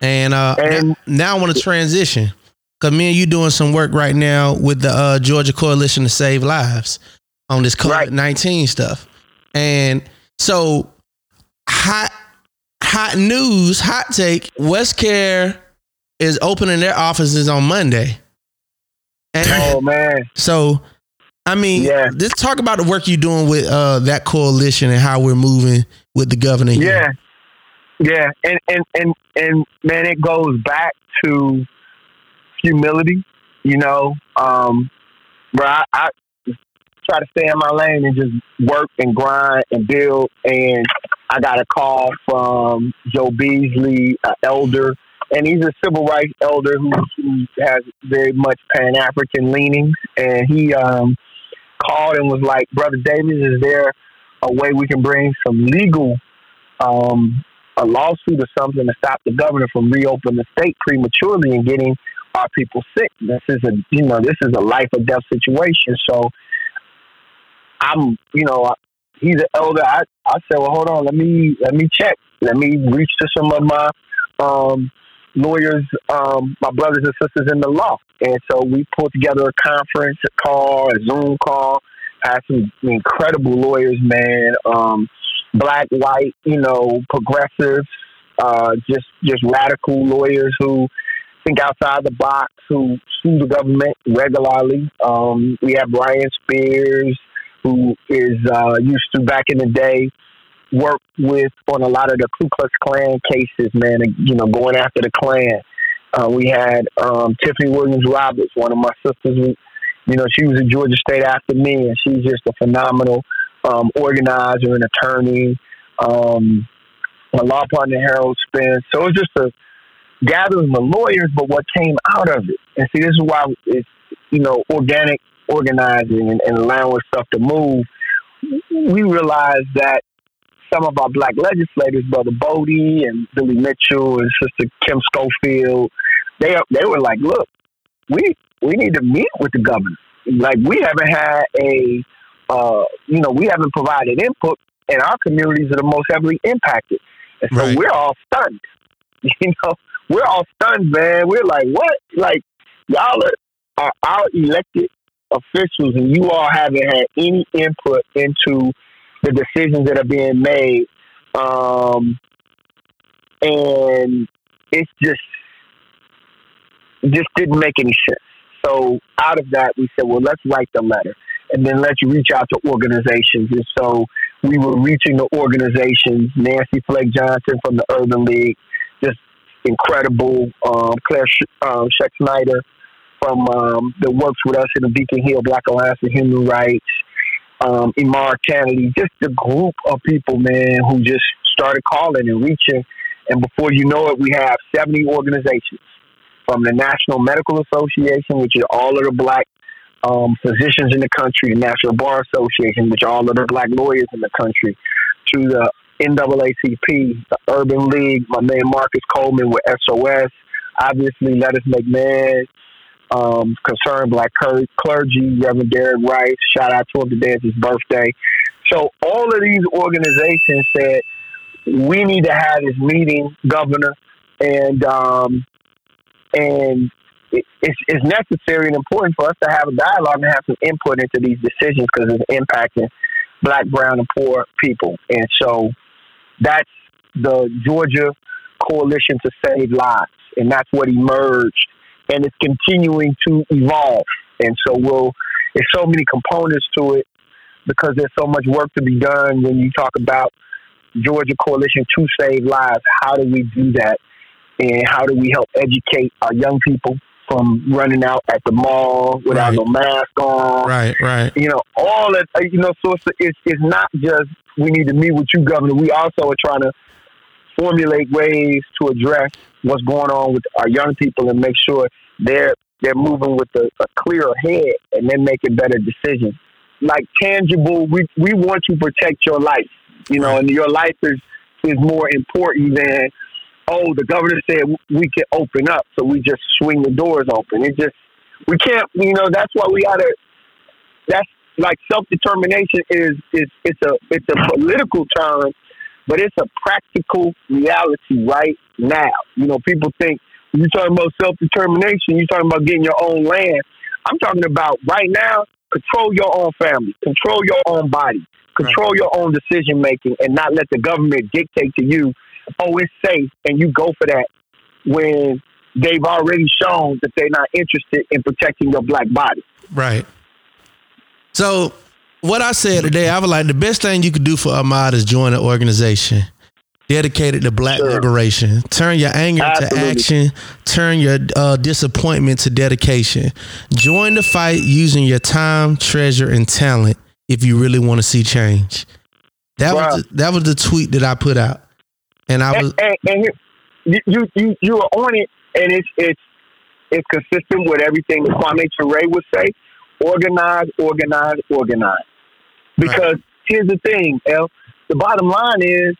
and uh, And- now, now I want to transition because me and you doing some work right now with the uh, Georgia Coalition to Save Lives on this COVID Right. nineteen stuff, and so hot hot news, hot take. West Care is opening their offices on Monday, and Oh man, so, I mean, Yeah. let's talk about the work you're doing with uh, that coalition and how we're moving with the governor. here. yeah, yeah, and and and and man, it goes back to humility. You know, um, where I, I try to stay in my lane and just work and grind and build. And I got a call from Joe Beasley, an elder, and he's a civil rights elder who, who has very much Pan African leanings. And he um, called and was like, "Brother Davis, is there a way we can bring some legal?" Um, a lawsuit or something to stop the governor from reopening the state prematurely and getting our people sick. This is a you know this is a life or death situation. So I'm you know he's an elder. I I said well hold on let me let me check let me reach to some of my um, lawyers um, my brothers and sisters in the law and so we pulled together a conference a call a Zoom call had some incredible lawyers man. Um, black, white, you know, progressives, uh, just just radical lawyers who think outside the box, who sue the government regularly. Um, we have Brian Spears, who is uh, used to back in the day work with on a lot of the Ku Klux Klan cases, man. You know, going after the Klan. Uh, we had um, Tiffany Williams Roberts, one of my sisters. You know, she was at Georgia State after me, and she's just a phenomenal um, organizer and attorney. Um, my law partner Harold Spence. So it's just a gathering of lawyers, but what came out of it. And see, this is why it's you know organic organizing and, and allowing stuff to move. We realized that some of our black legislators, Brother Bodie and Billy Mitchell and Sister Kim Schofield, they they were like, look, we we need to meet with the governor. Like we haven't had a uh, you know, we haven't provided input, and our communities are the most heavily impacted. And so Right. we're all stunned. You know, we're all stunned, man. We're like, what? Like, y'all are, are our elected officials, and you all haven't had any input into the decisions that are being made. Um, and it's just, just didn't make any sense. So out of that, we said, well, let's write the letter and then let's reach out to organizations. And so we were reaching the organizations, Nancy Flake Johnson from the Urban League, just incredible, um, Claire um, Sheck Snyder from um, that works with us in the Beacon Hill Black Alliance for Human Rights, um, Imar Kennedy, just a group of people, man, who just started calling and reaching. And before you know it, we have 70 organizations from the National Medical Association, which is all of the black um, physicians in the country, the National Bar Association, which are all of the black lawyers in the country, to the NAACP, the Urban League, my man Marcus Coleman with SOS, obviously Let Us Make um, Concerned Black Clergy, Reverend Derek Rice, shout out to him today, it's his birthday. So all of these organizations said, we need to have this meeting, Governor, and um, and it's, it's necessary and important for us to have a dialogue and have some input into these decisions because it's impacting black, brown, and poor people. And so that's the Georgia Coalition to Save Lives, and that's what emerged, and it's continuing to evolve. And so we'll. There's so many components to it because there's so much work to be done when you talk about Georgia Coalition to Save Lives. How do we do that? And how do we help educate our young people from running out at the mall without Right. no mask on? Right, right. You know, all that, uh, you know, so it's, it's, it's not just we need to meet with you, Governor. We also are trying to formulate ways to address what's going on with our young people and make sure they're they're moving with a, a clearer head and they're making better decisions. Like tangible, we we want to protect your life, you know, and your life is is more important than oh the governor said we can open up, so we just swing the doors open. It just we can't, you know. That's why we gotta. That's like self determination is is it's a it's a political term, but it's a practical reality right now. You know, people think you're talking about self determination, you're talking about getting your own land. I'm talking about right now, control your own family, control your own body, control your own decision making, and not let the government dictate to you, oh, it's safe, and you go for that when they've already shown that they're not interested in protecting your black body. Right. So what I said today, I was like the best thing you could do for Ahmaud is join an organization dedicated to black Sure. liberation. Turn your anger to action. Turn your uh, disappointment to dedication. Join the fight using your time, treasure, and talent if you really want to see change. That was the, that was the tweet that I put out, and I was and, and, and you, you you are on it, and it's it's it's consistent with everything that Kwame Ture would say: organize, organize, organize. Because here's the thing, El. The bottom line is,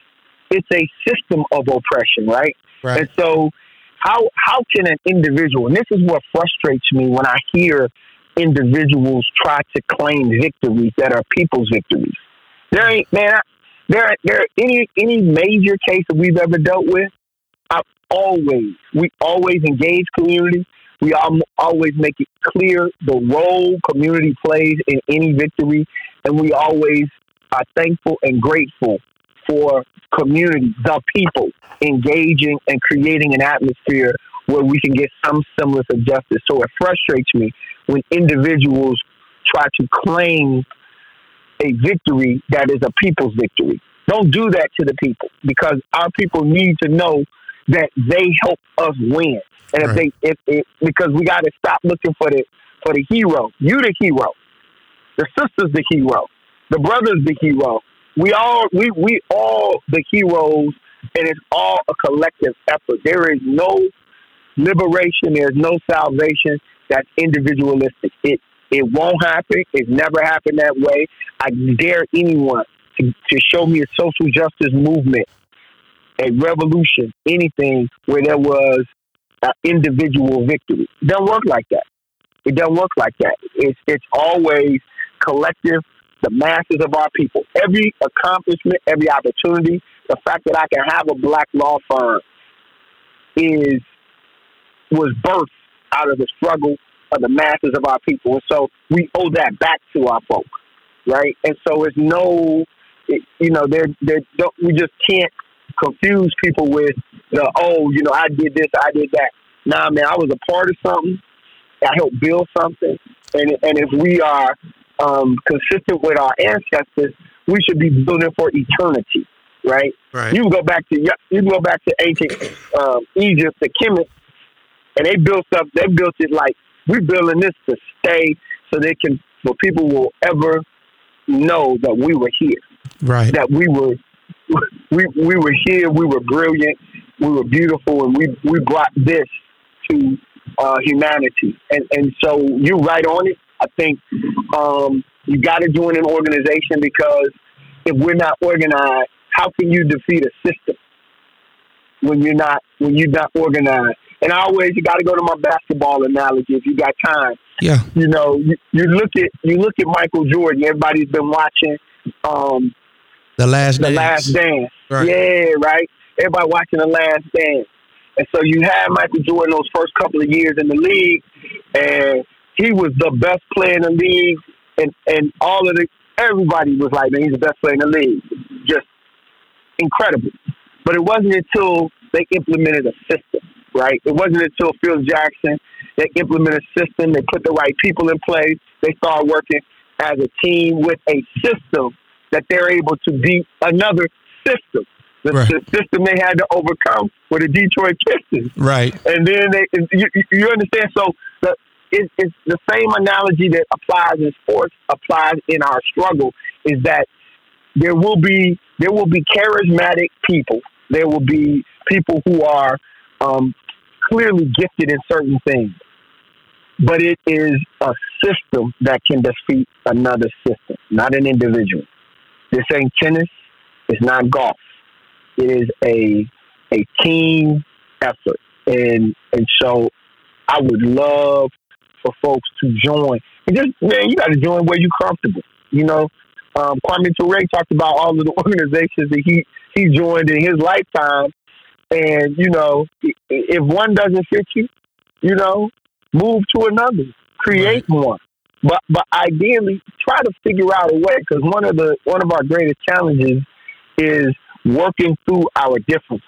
it's a system of oppression, right? right. And so, how how can an individual? And this is what frustrates me when I hear individuals try to claim victories that are people's victories. There ain't man. I, there there any any major case that we've ever dealt with. I always we always engage community. We always make it clear the role community plays in any victory, and we always are thankful and grateful for community, the people, engaging and creating an atmosphere where we can get some semblance of justice. So it frustrates me when individuals try to claim a victory that is a people's victory. Don't do that to the people because our people need to know that they help us win. And if Right. they, if, if because we got to stop looking for the for the hero. You the hero. The sister's the hero. The brother's the hero. We all we we all the heroes, and it's all a collective effort. There is no liberation. There's no salvation that's individualistic. It it won't happen. It's never happened that way. I dare anyone to, to show me a social justice movement, a revolution, anything where there was an individual victory. It doesn't work like that. It doesn't work like that. It's it's always collective, the masses of our people. Every accomplishment, every opportunity, the fact that I can have a black law firm is was birthed out of the struggle of the masses of our people. And so we owe that back to our folk, right? And so it's no, it, you know, they're, don't, we just can't confuse people with the, oh, you know, I did this, I did that. Nah, man, I was a part of something. I helped build something. And, and if we are um, consistent with our ancestors, we should be building for eternity, right? Right. You can go back to you can go back to ancient um, Egypt, the Kemet, and they built up. They built it like we're building this to stay, so they can, so people will ever know that we were here, right. that we were, we we were here, we were brilliant, we were beautiful, and we we brought this to uh, humanity. And and so you're right on it. I think um, you got to join an organization because if we're not organized, how can you defeat a system when you're not when you're not organized? And I always you got to go to my basketball analogy if you got time. Yeah. You know, you, you look at you look at Michael Jordan. Everybody's been watching um, The last the dance. Last Dance. Right. Yeah, right. Everybody watching the Last Dance, and so you had Michael Jordan those first couple of years in the league, and he was the best player in the league, and and all of the everybody was like, man, he's the best player in the league, just incredible. But it wasn't until they implemented a system, right? It wasn't until Phil Jackson they implemented a system, they put the right people in place, they started working as a team with a system that they're able to beat another system. The, Right. the system they had to overcome were the Detroit Pistons Right. and then they, you, you- understand. So it, it's the same analogy that applies in sports applies in our struggle. Is that there will be there will be charismatic people. There will be people who are um, clearly gifted in certain things, but it is a system that can defeat another system, not an individual. This ain't tennis. It's not golf. It is a a team effort and and so I would love for folks to join. And just man, you got to join where you're comfortable. You know, um, Kwame Ture talked about all of the organizations that he he joined in his lifetime, and you know, if one doesn't fit you, you know, move to another, create one. But but ideally, try to figure out a way because one of the one of our greatest challenges is working through our differences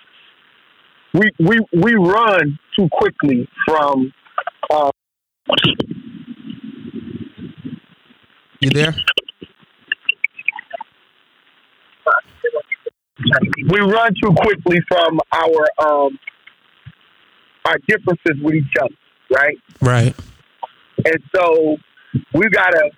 we we we run too quickly from uh, You there? we run too quickly from our um our differences with each other, right? Right. And so we gotta,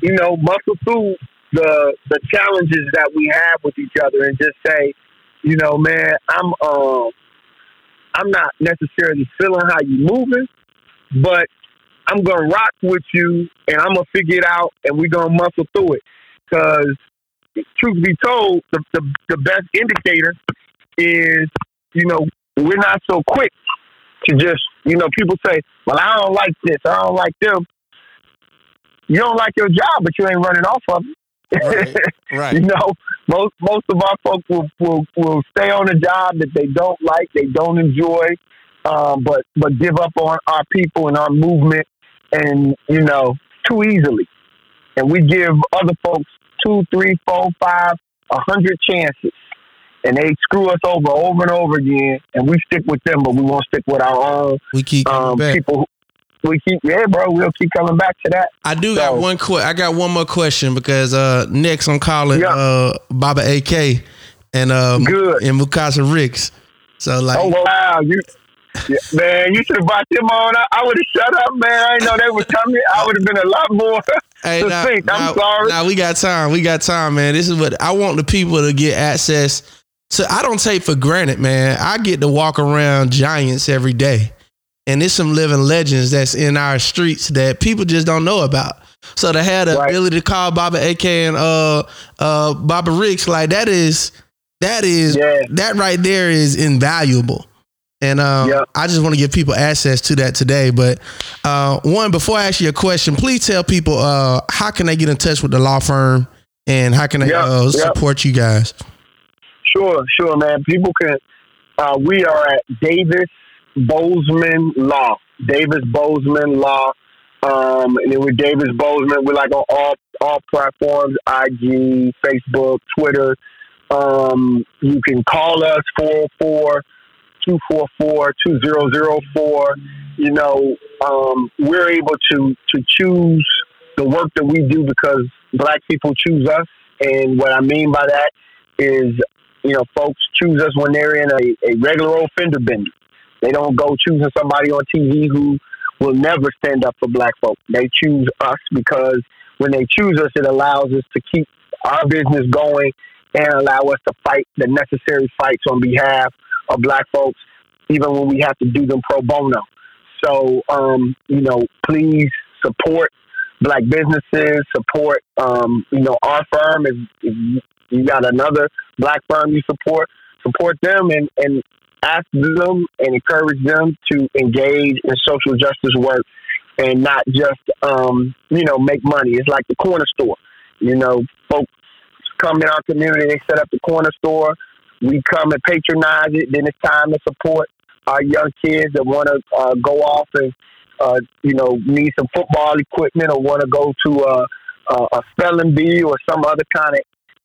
you know, muscle through the the challenges that we have with each other and just say, you know, man, I'm um I'm not necessarily feeling how you're moving, but I'm gonna rock with you and I'm gonna figure it out and we're gonna muscle through it. Cause truth be told, the, the the best indicator is, you know, we're not so quick to just, you know, people say, Well, I don't like this, I don't like them. You don't like your job, but you ain't running off of it. Right. you know, most most of our folks will, will will stay on a job that they don't like, they don't enjoy, um, but but give up on our people and our movement, and you know, too easily. And we give other folks two, three, four, five, a hundred chances, and they screw us over over and over again. And we stick with them, but we won't stick with our own We keep um, people. who- We keep, yeah, bro. We'll keep coming back to that. I do So- got one que- I got one more question because uh next I'm calling Yeah. uh Baba AK and um Good. and Mukasa Ricks. So like Oh wow, you yeah, man, you should have brought them on. I, I would have shut up, man. I didn't know they were coming. I would have been a lot more Hey, now, succinct. I'm now- sorry. now we got time. We got time, man. This is what I want the people to get access to. I don't take for granted, man. I get to walk around giants every day. And there's some living legends that's in our streets that people just don't know about. So to have the Right. ability to call Baba AK and uh uh Baba Ricks, like that is that is that right there is invaluable. And um, Yep. I just want to give people access to that today. But uh, one, before I ask you a question, please tell people uh, how can they get in touch with the law firm and how can they Yep, uh, yep. support you guys? Sure, sure, man. People can. Uh, we are at Davis Bozeman Law. Davis Bozeman Law. Um, and then with Davis Bozeman, we're like on all all platforms: IG, Facebook, Twitter. Um, you can call us 404 244 2004. You know, um, we're able to to choose the work that we do because black people choose us. And what I mean by that is you know, folks choose us when they're in a, a regular old fender bender. They don't go choosing somebody on TV who will never stand up for black folk. They choose us because when they choose us, it allows us to keep our business going and allow us to fight the necessary fights on behalf of black folks, even when we have to do them pro bono. So, um, you know, please support black businesses, support, um, you know, our firm. If, if you got another black firm you support, support them and, and ask them and encourage them to engage in social justice work and not just, um, you know, make money. It's like the corner store. You know, folks come in our community, they set up the corner store. We come and patronize it. Then it's time to support our young kids that want to uh, go off and uh, you know need some football equipment or want to go to a, a, a spelling bee or some other kind of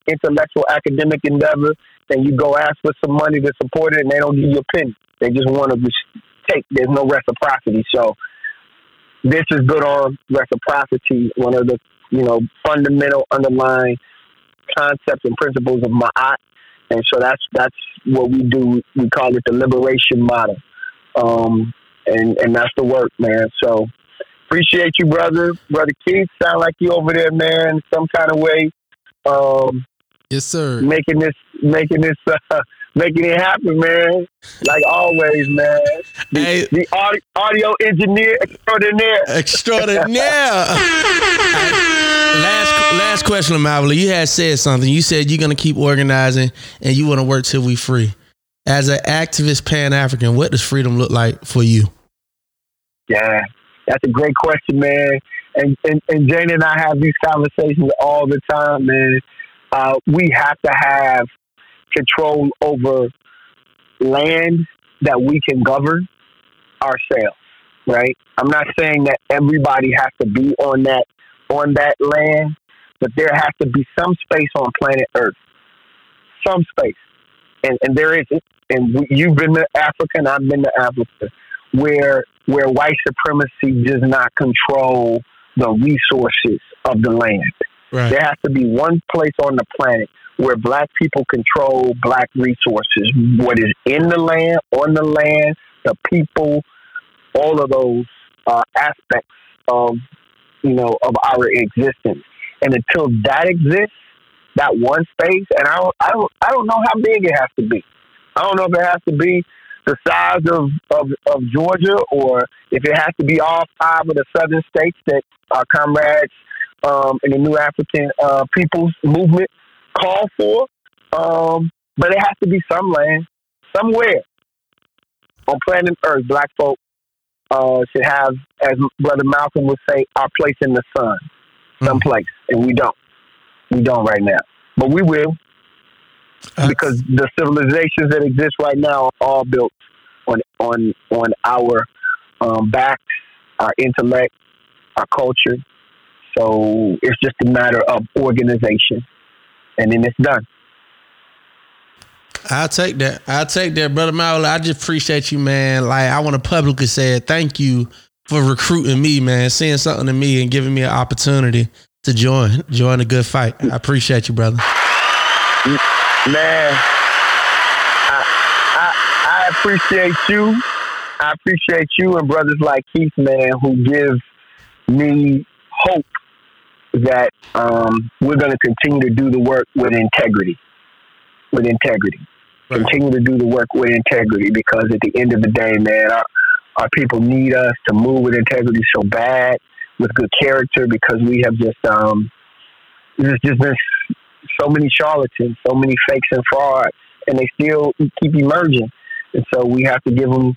intellectual academic endeavor. And you go ask for some money to support it, and they don't give you a penny. They just want to take. There's no reciprocity. So this is good on reciprocity. One of the you know fundamental underlying concepts and principles of Ma'at and so that's that's what we do. We call it the liberation model, um, and and that's the work, man. So appreciate you, brother, brother Keith. Sound like you over there, man, some kind of way. Um, yes, sir. Making this, making this, uh, making it happen, man. Like always, man. The, Hey. the audio, audio engineer extraordinaire. Extraordinaire. last last question, Marvel. You had said something. You said you're gonna keep organizing and you want to work till we free. As an activist Pan African, what does freedom look like for you? Yeah, that's a great question, man. And, and and Jane and I have these conversations all the time, man. Uh, we have to have control over land that we can govern ourselves, right? I'm not saying that everybody has to be on that on that land, but there has to be some space on planet Earth, some space, and and there isn't. And we, you've been to Africa, and I've been to Africa, where where white supremacy does not control the resources of the land. Right. There has to be one place on the planet where black people control black resources. What is in the land, on the land, the people, all of those uh, aspects of you know of our existence. And until that exists, that one space, and I don't, I don't, I don't know how big it has to be. I don't know if it has to be the size of, of, of Georgia or if it has to be all five of the southern states that our comrades um, in the New African uh, People's Movement call for. Um, but it has to be some land, somewhere on planet Earth, black folk uh, should have, as Brother Malcolm would say, our place in the sun, someplace. And we don't. We don't right now. But we will Uh, because the civilizations that exist right now are all built on on on our um, backs, our intellect, our culture. So it's just a matter of organization, and then it's done. I'll take that. I'll take that, brother Mawuli. I just appreciate you, man. Like I want to publicly say thank you for recruiting me, man, seeing something in me and giving me an opportunity to join, join a good fight. I appreciate you, brother. Man, I, I I appreciate you. I appreciate you and brothers like Keith, man, who give me hope that um, we're going to continue to do the work with integrity. With integrity. Right. Continue to do the work with integrity because at the end of the day, man, our, our people need us to move with integrity so bad, with good character, because we have just, um, there's just been so many charlatans, so many fakes and frauds, and they still keep emerging. And so we have to give them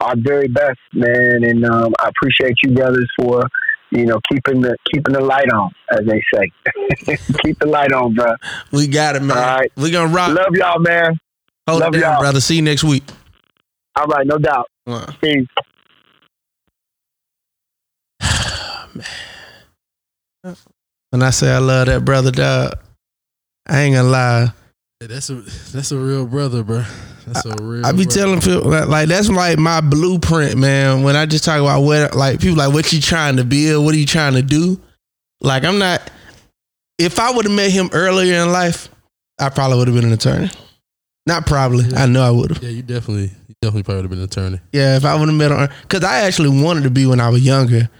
our very best, man. And um, I appreciate you, brothers, for you know keeping the keeping the light on, as they say. Keep the light on, bro. We got it, man. All right. We're gonna rock. Love y'all, man. Hold love it down, y'all. brother. See you next week. All right, no doubt. Uh, Peace. When I say I love that brother, dog, I ain't gonna lie. Hey, that's a that's a real brother, bro. That's a real. I be brother. telling people like, like that's like my blueprint, man. When I just talk about what like people like what you trying to build, what are you trying to do? Like I'm not. If I would have met him earlier in life, I probably would have been an attorney. Not probably. I know I would have. Yeah, you definitely, you definitely probably would have been an attorney. Yeah, if I would have met him, because I actually wanted to be when I was younger.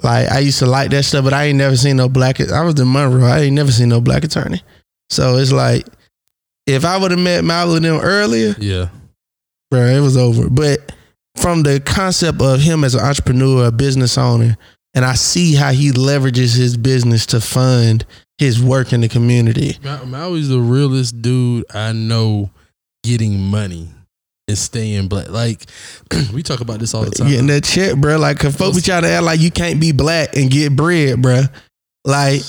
Like I used to like that stuff, but I ain't never seen no black. I was in Monroe. I ain't never seen no black attorney. So it's like, if I would have met Malcolm and them earlier, Yeah, bro, it was over. But from the concept of him as an entrepreneur, a business owner, and I see how he leverages his business to fund his work in the community. Ma- Mawuli's the realest dude I know getting money and staying black. Like we talk about this all the time. Getting that check, bro. Like, cause folks be trying to act like you can't be black and get bread, bro. Like,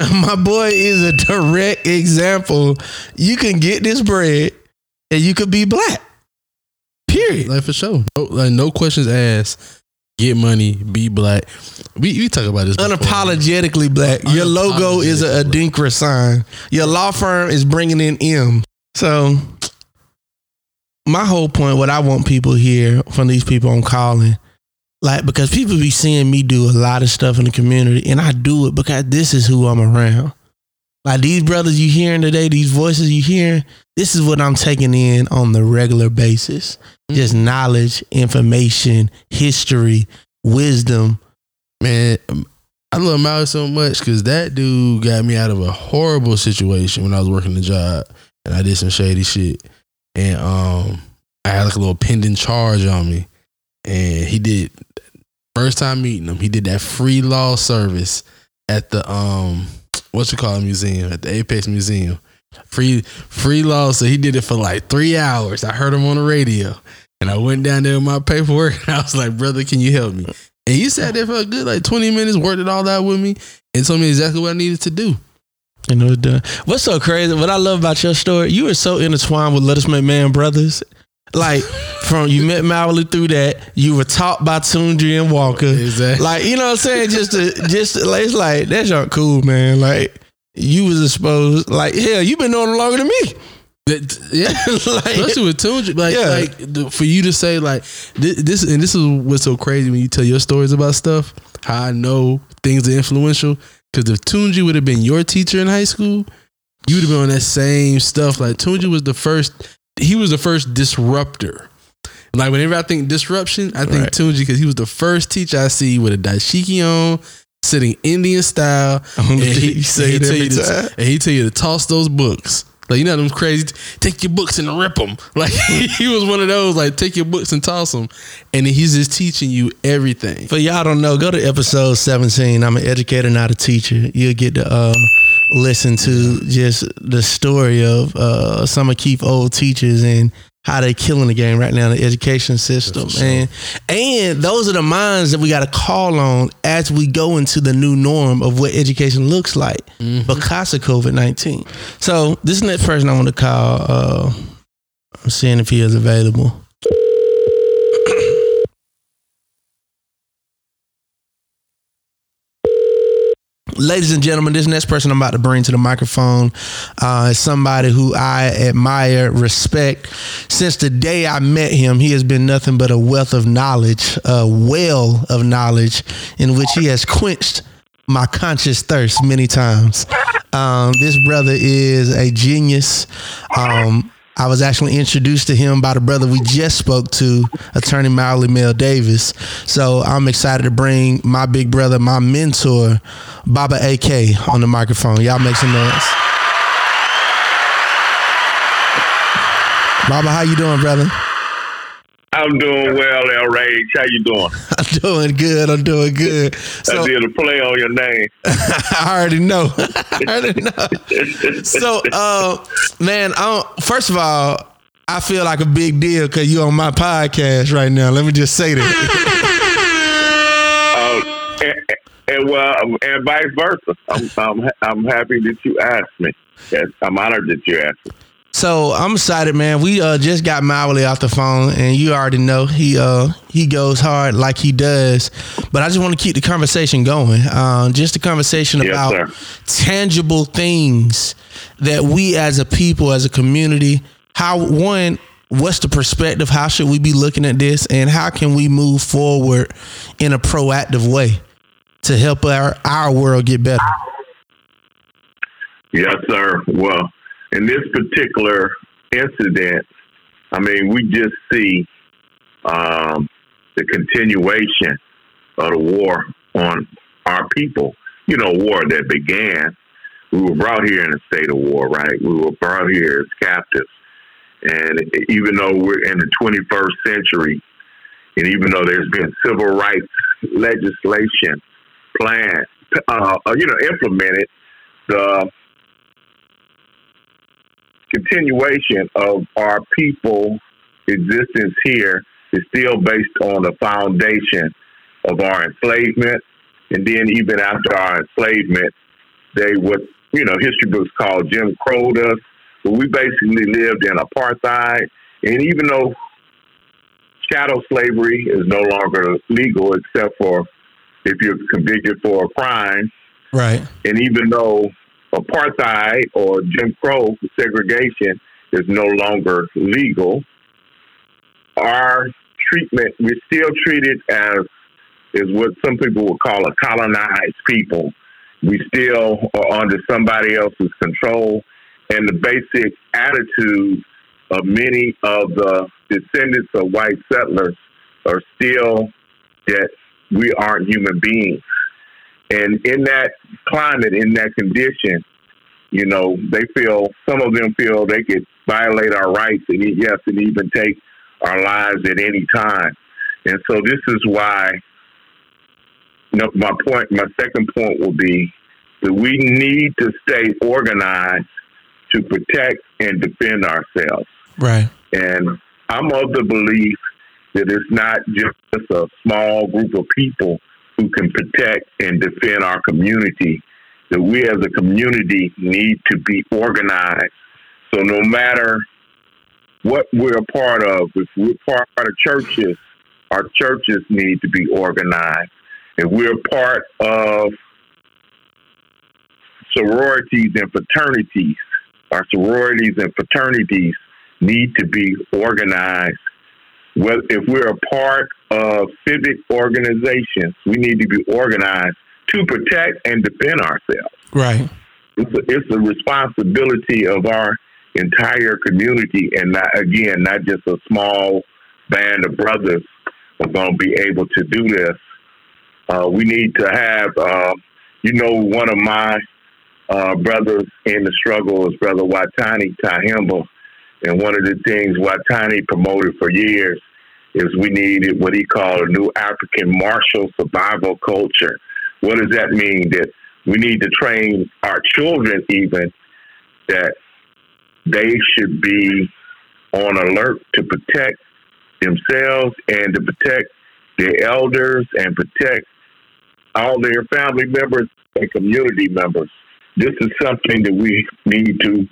my boy is a direct example. You can get this bread and you could be black. Period. Like for sure. No, like no questions asked. Get money, be black. We we talk about this before. Unapologetically black. Your logo is a Adinkra sign. Your law firm is bringing in M. So, my whole point, what I want people here from these people I'm calling, like because people be seeing me do a lot of stuff in the community, and I do it because this is who I'm around. Like these brothers you hearing today, these voices you hearing, this is what I'm taking in on the regular basis. Just knowledge, information, history, wisdom. Man, um, I love Mawuli so much because that dude got me out of a horrible situation when I was working the job and I did some shady shit. And um I had like a little pending charge on me. And he did first time meeting him, he did that free law service at the um what you call it museum, at the Apex Museum. Free free law. So he did it for like three hours. I heard him on the radio. And I went down there with my paperwork and I was like, brother, can you help me? And he sat there for a good like 20 minutes, worked it all out with me, and told me exactly what I needed to do. And know, it's done. What's so crazy? What I love about your story, you were so intertwined with Let Us Make Man Brothers. Like from you met Mawuli through that, you were taught by Tunji and Walker. Exactly. Like you know what I'm saying? Just to just to, like, it's like that's not cool, man. Like you was exposed. Like hell, you been knowing longer than me. That- yeah, Like- especially with Tunji, like, Yeah. like the, for you to say like this, this, and this is what's so crazy when you tell your stories about stuff. How I know things are influential because if Tunji would have been your teacher in high school, you would have been on that same stuff. Like Tunji was the first, he was the first disruptor. Like whenever I think disruption, I think Right. Tunji because he was the first teacher I see with a dashiki on, sitting Indian style, and he, You say he tell you to, and he tell you to toss those books. Like you know them crazy, take your books and rip them. Like he was one of those, like take your books and toss them, and he's just teaching you everything. For y'all don't know, go to episode 17. I'm an educator, not a teacher. You'll get the. uh, listen to just the story of uh, some of Keith old teachers and how they killing the game right now in the education system. And and those are the minds that we got to call on as we go into the new norm of what education looks like because of COVID 19. So this next person I want to call, uh, I'm seeing if he is available. Ladies and gentlemen, this next person I'm about to bring to the microphone uh, is somebody who I admire, respect. Since the day I met him, he has been nothing but a wealth of knowledge, a well of knowledge, in which he has quenched my conscious thirst many times. Um, this brother is a genius. Um, I was actually introduced to him by the brother we just spoke to, attorney Mawuli Mel Davis. So I'm excited to bring my big brother, my mentor, Baba AK, on the microphone. Y'all make some noise. Baba, how you doing, brother? I'm doing well, L. Rage. How you doing? I'm doing good. I'm doing good. I So did a play on your name. I already know. I already know. So, uh, man, I don't, first of all, I feel like a big deal because you're on my podcast right now. Let me just say that. Uh, and, and well, and vice versa. I'm, I'm I'm happy that you asked me. Yes, I'm honored that you asked me. So I'm excited, man. We uh, just got Mawuli off the phone, and you already know he uh, he goes hard like he does. But I just want to keep the conversation going. Uh, just a conversation Yes, about sir. tangible things that we as a people, as a community, how one, what's the perspective? How should we be looking at this, and how can we move forward in a proactive way to help our our world get better? Yes, sir. Well, in this particular incident, I mean, we just see um, the continuation of the war on our people. You know, war that began. We were brought here in a state of war, right? We were brought here as captives. And even though we're in the 21st century, and even though there's been civil rights legislation plan, uh, uh, you know, implemented, the continuation of our people existence here is still based on the foundation of our enslavement. And then even after our enslavement, they would, you know, history books call Jim Crow us. But we basically lived in apartheid. And even though chattel slavery is no longer legal except for if you're convicted for a crime, Right. and even though apartheid or Jim Crow segregation is no longer legal, our treatment, we're still treated as is what some people would call a colonized people. We still are under somebody else's control, and the basic attitude of many of the descendants of white settlers are still that we aren't human beings. And in that climate, in that condition, you know, they feel some of them feel they could violate our rights and yes, and even take our lives at any time. And so this is why you know, my point my second point will be that we need to stay organized to protect and defend ourselves. Right. And I'm of the belief that it's not just a small group of people who can protect and defend our community, that we as a community need to be organized. So no matter what we're a part of, if we're part of churches, our churches need to be organized. If we're part of sororities and fraternities, our sororities and fraternities need to be organized. Well, if we're a part of civic organizations, we need to be organized to protect and defend ourselves. Right. It's a, it's a responsibility of our entire community, and not, again, not just a small band of brothers are going to be able to do this. Uh, we need to have, uh, you know, one of my uh, brothers in the struggle is Brother Watani Tyehimba. And one of the things Watani promoted for years is we needed what he called a new African martial survival culture. What does that mean? That we need to train our children even that they should be on alert to protect themselves and to protect their elders and protect all their family members and community members. This is something that we need to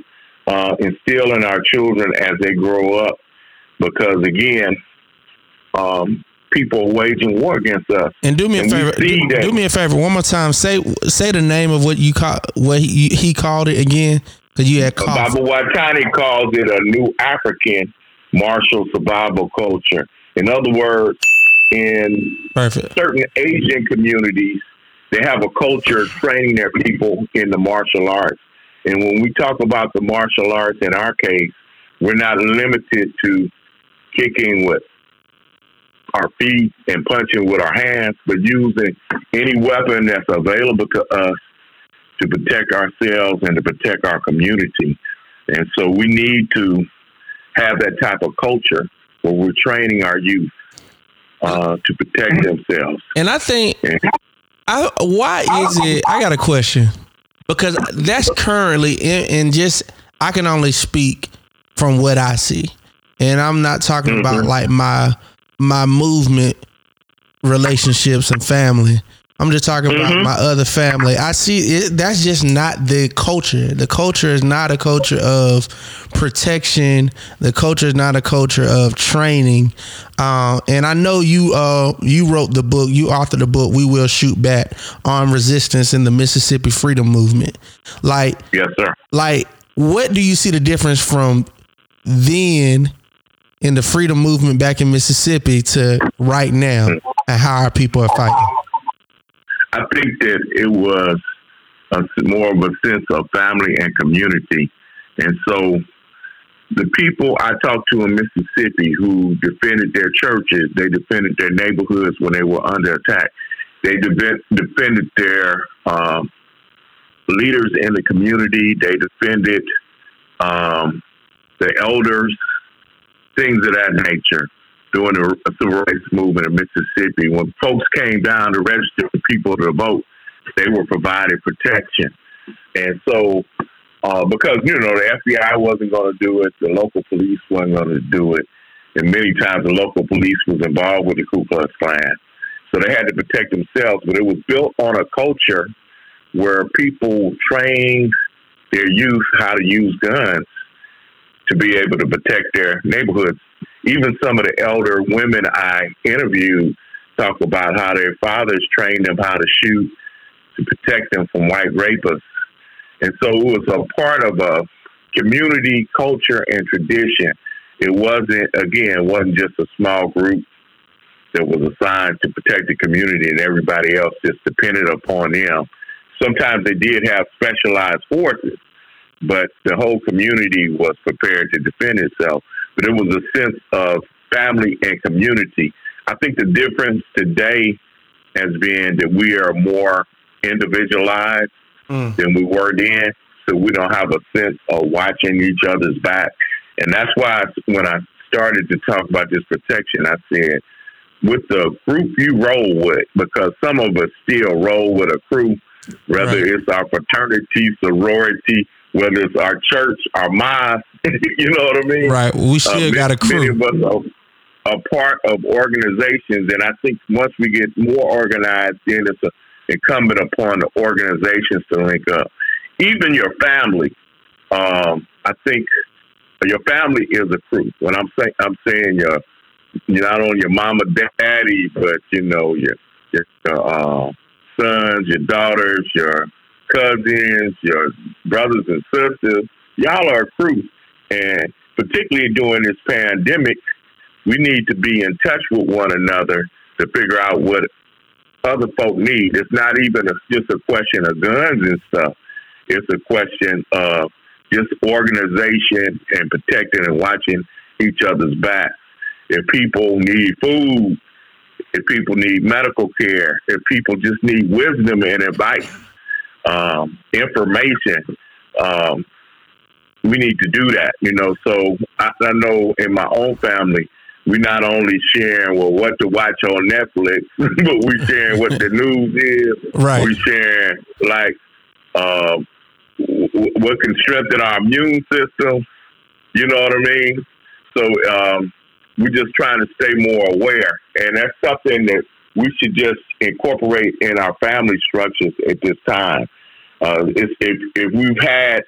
uh, instill in our children as they grow up, because again, um, people are waging war against us. And do me a And we favor. Do, do me a favor. One more time. Say say the name of what you call what he, he called it again. Cause you had called. Baba Watani calls it a new African martial survival culture. In other words, in Perfect. certain Asian communities, they have a culture training their people in the martial arts. And when we talk about the martial arts in our case, we're not limited to kicking with our feet and punching with our hands, but using any weapon that's available to us to protect ourselves and to protect our community. And so we need to have that type of culture where we're training our youth uh, to protect themselves. And I think, I why is it? I got a question because that's currently in, and just I can only speak from what I see, and I'm not talking about mm-hmm. like my my movement relationships and family. I'm just talking about my other family. I see it, that's just not the culture. The culture is not a culture of protection. The culture is not a culture of training. Uh, and I know you uh, you wrote the book, you authored the book, We Will Shoot Back on resistance in the Mississippi Freedom Movement. Like Yes, sir. like what do you see the difference from then in the freedom movement back in Mississippi to right now and how our people are fighting? I think that it was a, more of a sense of family and community. And so the people I talked to in Mississippi who defended their churches, they defended their neighborhoods when they were under attack. They defend, defended their um, leaders in the community. They defended um, the elders, things of that nature during the civil rights movement in Mississippi. When folks came down to register for people to vote, they were provided protection. And so, uh, because you know the FBI wasn't going to do it, the local police wasn't going to do it, and many times the local police was involved with the Ku Klux Klan, so they had to protect themselves. But it was built on a culture where people trained their youth how to use guns to be able to protect their neighborhoods. Even some of the elder women I interviewed talk about how their fathers trained them how to shoot to protect them from white rapists. And so it was a part of a community culture and tradition. It wasn't, again, it wasn't just a small group that was assigned to protect the community and everybody else just depended upon them. Sometimes they did have specialized forces, but the whole community was prepared to defend itself. But it was a sense of family and community. I think the difference today has been that we are more individualized Mm. than we were then. So we don't have a sense of watching each other's back. And that's why when I started to talk about this protection, I said, with the group you roll with, because some of us still roll with a crew, whether Right. it's our fraternity, sorority, whether it's our church, our mosque, you know what I mean? Right. We still Uh, got a crew. Many of us are, are part of organizations, and I think once we get more organized, then it's a, incumbent upon the organizations to link up. Even your family, um, I think your family is a crew. When I'm saying, I'm saying your, you're not only your mama, daddy, but you know your your uh, sons, your daughters, your cousins, your brothers and sisters. Y'all are a crew, and particularly during this pandemic, we need to be in touch with one another to figure out what other folk need. It's not even a, just a question of guns and stuff. It's a question of just organization and protecting and watching each other's back. If people need food, if people need medical care, if people just need wisdom and advice, um, information, um, we need to do that. You know, so I, I know in my own family, we not only sharing well what to watch on Netflix, but we sharing what the news is. Right. We sharing like uh, w- w- what can strengthen our immune system. You know what I mean? So um, we're just trying to stay more aware, and that's something that we should just incorporate in our family structures at this time. Uh, it's, if if we've had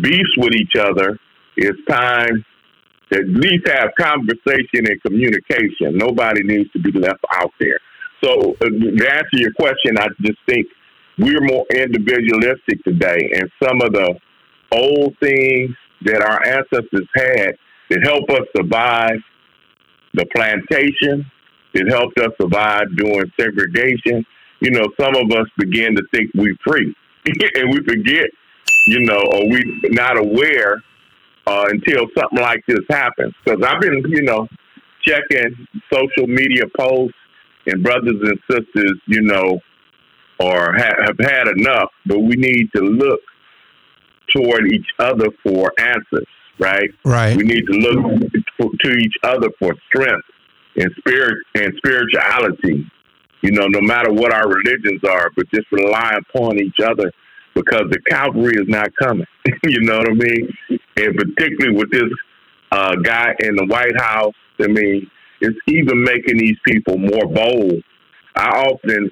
beefs with each other, it's time to at least have conversation and communication. Nobody needs to be left out there. So uh, to answer your question, I just think we're more individualistic today, and some of the old things that our ancestors had that help us survive the plantation, it helped us survive during segregation. You know, some of us begin to think we're free, and we forget, you know, or we not aware uh, until something like this happens. Because I've been, you know, checking social media posts, and brothers and sisters, you know, or ha- have had enough, but we need to look toward each other for answers, right? Right. We need to look to- to each other for strength and spirit and spirituality. You know, no matter what our religions are, but just rely upon each other because the cavalry is not coming. you know what I mean? And particularly with this uh, guy in the White House, I mean, it's even making these people more bold. I often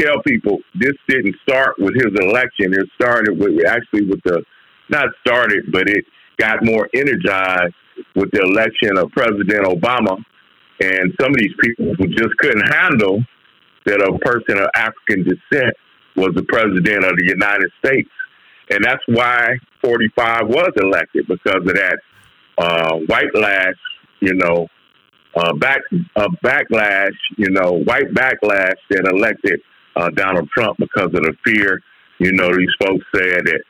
tell people this didn't start with his election. It started with actually with the not started, but it got more energized with the election of President Obama. And some of these people who just couldn't handle that a person of African descent was the president of the United States. And that's why 45 was elected because of that uh, white lash, you know, uh, back uh, backlash, you know, white backlash that elected uh, Donald Trump because of the fear. You know, these folks said that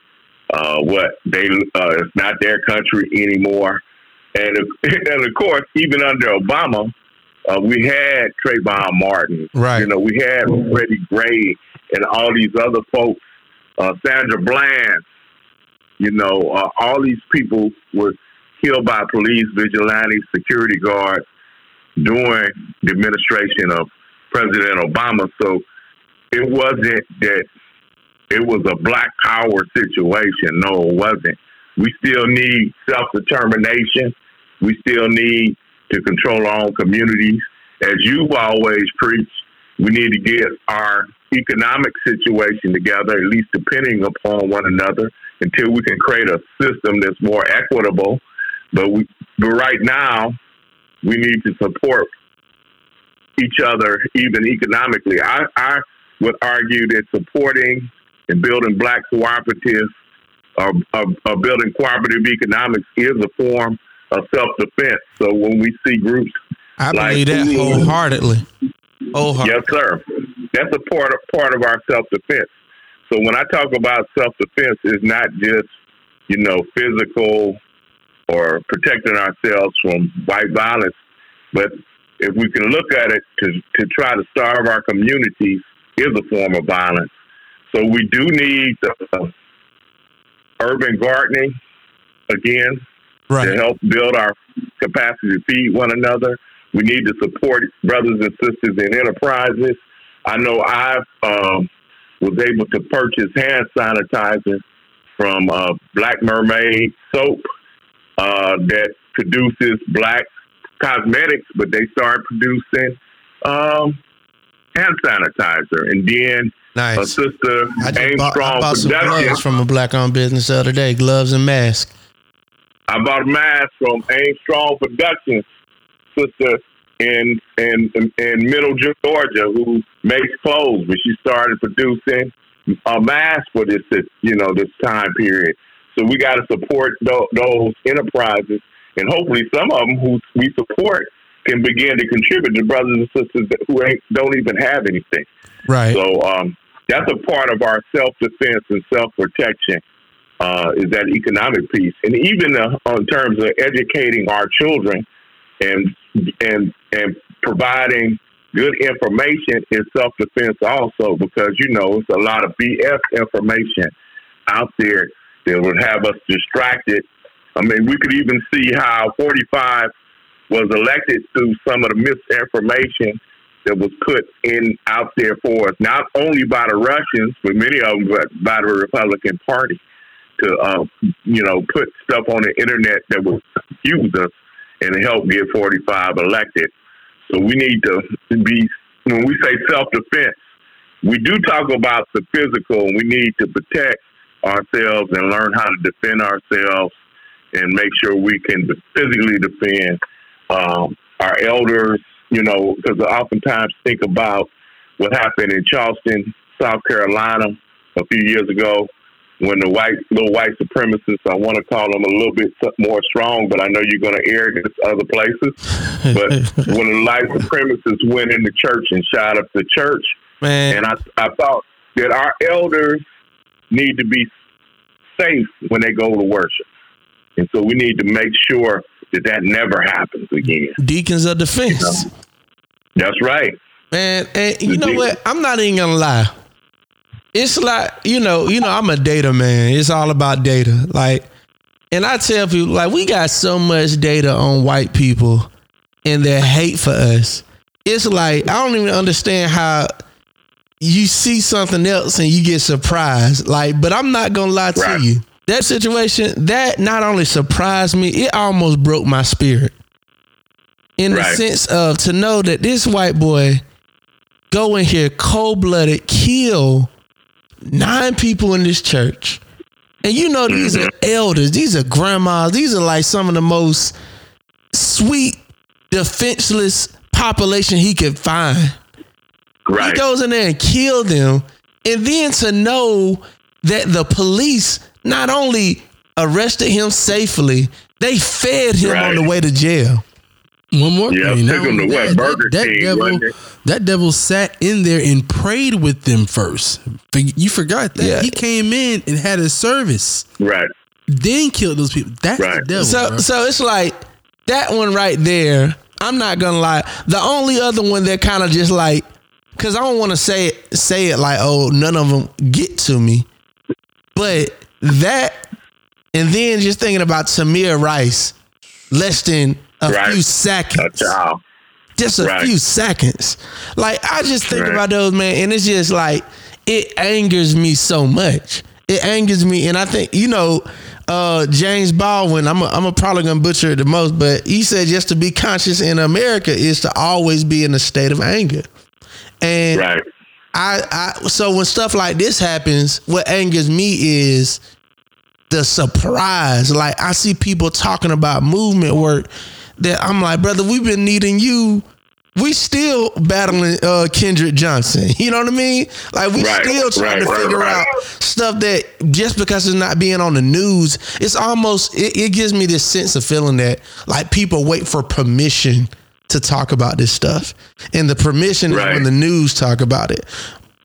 uh, what they uh, it's not their country anymore, and and of course, even under Obama, uh, we had Trayvon Martin. Right. You know, we had Freddie Gray and all these other folks, uh, Sandra Bland. You know, uh, all these people were killed by police, vigilantes, security guards during the administration of President Obama. So it wasn't that it was a black power situation. No, it wasn't. We still need self determination. We still need to control our own communities. As you've always preached, we need to get our economic situation together, at least depending upon one another, until we can create a system that's more equitable. But we, but right now, we need to support each other even economically. I, I would argue that supporting and building black cooperatives or, or, or building cooperative economics is a form of self defense. So when we see groups, I Like believe that wholeheartedly. Wholeheartedly. yes, sir, that's a part of part of our self defense. So when I talk about self defense, it's not just you know physical or protecting ourselves from white violence, but if we can look at it to to try to starve our communities is a form of violence. So we do need uh, urban gardening again to help build our capacity to feed one another. We need to support brothers and sisters in enterprises. I know I um, was able to purchase hand sanitizer from uh, Black Mermaid soap uh, that produces black cosmetics, but they started producing um, hand sanitizer. And then a Nice. sister, I just Aim bought, I Strong bought some Productions, gloves from a black owned business the other day, gloves and masks. I bought a mask from Aim Strong Productions, sister in in in Middle Georgia, who makes clothes, but she started producing a mask for this you know this time period. So we got to support tho- those enterprises, and hopefully some of them who we support can begin to contribute to brothers and sisters that, who ain't, don't even have anything. Right. So um, that's a part of our self defense and self protection uh, is that economic piece, and even uh, in terms of educating our children and and and providing good information is self defense also because you know it's a lot of BS information out there that would have us distracted. I mean, we could even see how 45 was elected through some of the misinformation that was put in out there for us, not only by the Russians, but many of them but by the Republican Party to, uh, you know, put stuff on the internet that would confuse us and help get 45 elected. So we need to be, when we say self defense, we do talk about the physical. We need to protect ourselves and learn how to defend ourselves and make sure we can physically defend um, our elders, you know, because oftentimes think about what happened in Charleston, South Carolina a few years ago when the white, little white supremacists, I want to call them a little bit more strong, but I know you're going to air against other places. But when the white supremacists went in the church and shot up the church, Man, and I, I thought that our elders need to be safe when they go to worship. And so we need to make sure that that never happens again. deacons of defense. That's right. Man, and you know what? I'm not even gonna lie. It's like you know, you know, I'm a data man. It's all about data. Like, and I tell people, like, we got so much data on white people and their hate for us. It's like I don't even understand how you see something else and you get surprised. Like, but I'm not gonna lie to Right. you. That situation that not only surprised me, it almost broke my spirit. In the Right. sense of to know that this white boy go in here cold blooded, kill nine people in this church. And you know these are mm-hmm. elders, these are grandmas, these are like some of the most sweet, defenseless population he could find. He goes in there and kill them. And then to know that the police not only arrested him safely, they fed him on the way to jail. One more Yeah, thing. took Not him to only what, that, Burger that, King, devil, that devil sat in there and prayed with them first. You forgot that. Yeah. He came in and had a service, Right. then killed those people. That's the Right. devil. So bro. so it's like that one right there. I'm not gonna lie. The only other one that kind of just like, cause I don't want to say it, say it like, oh, none of them get to me. But that, and then just thinking about Tamir Rice, less than a Right. few seconds. just a Right. few seconds. Like I just think Right. about those man, and it's just like it angers me so much. It angers me, and I think you know. Uh, James Baldwin, I'm a, I'm a probably gonna butcher it the most, but he said just to be conscious in America is to always be in a state of anger. And Right. I, I so when stuff like this happens, what angers me is the surprise. Like I see people talking about movement work that I'm like, brother, we've been needing you. We still battling uh Kendrick Johnson. You know what I mean? Like we Right, still trying right, to right, figure out stuff that just because it's not being on the news, it's almost it, it gives me this sense of feeling that like people wait for permission to talk about this stuff. And the permission is when the news talk about it.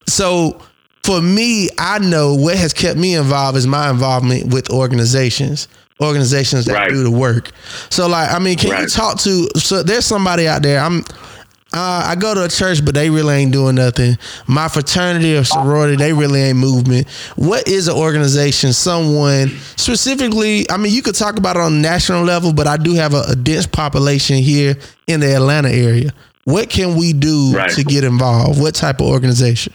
So for me, I know what has kept me involved is my involvement with organizations, organizations that Right. do the work. So like, I mean, can you talk to? So there's somebody out there. I'm. Uh, I go to a church, but they really ain't doing nothing. My fraternity or sorority, they really ain't movement. What is an organization? Someone specifically, I mean, you could talk about it on a national level, but I do have a, a dense population here in the Atlanta area. What can we do Right. to get involved? What type of organization?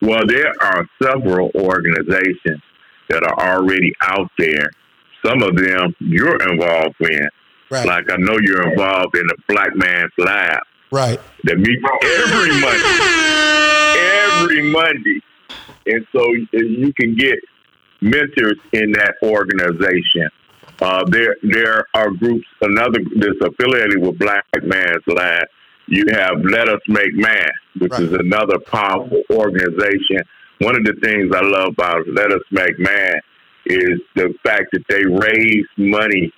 Well, there are several organizations that are already out there. Some of them you're involved in. Right. Like I know you're involved in the Black Man's Lab Right. that meets every Monday. Every Monday. And so you can get mentors in that organization. Uh, there, there are groups. Another that's affiliated with Black Man's Lab. You have Let Us Make Man, which Right. is another powerful organization. One of the things I love about Let Us Make Man is the fact that they raise money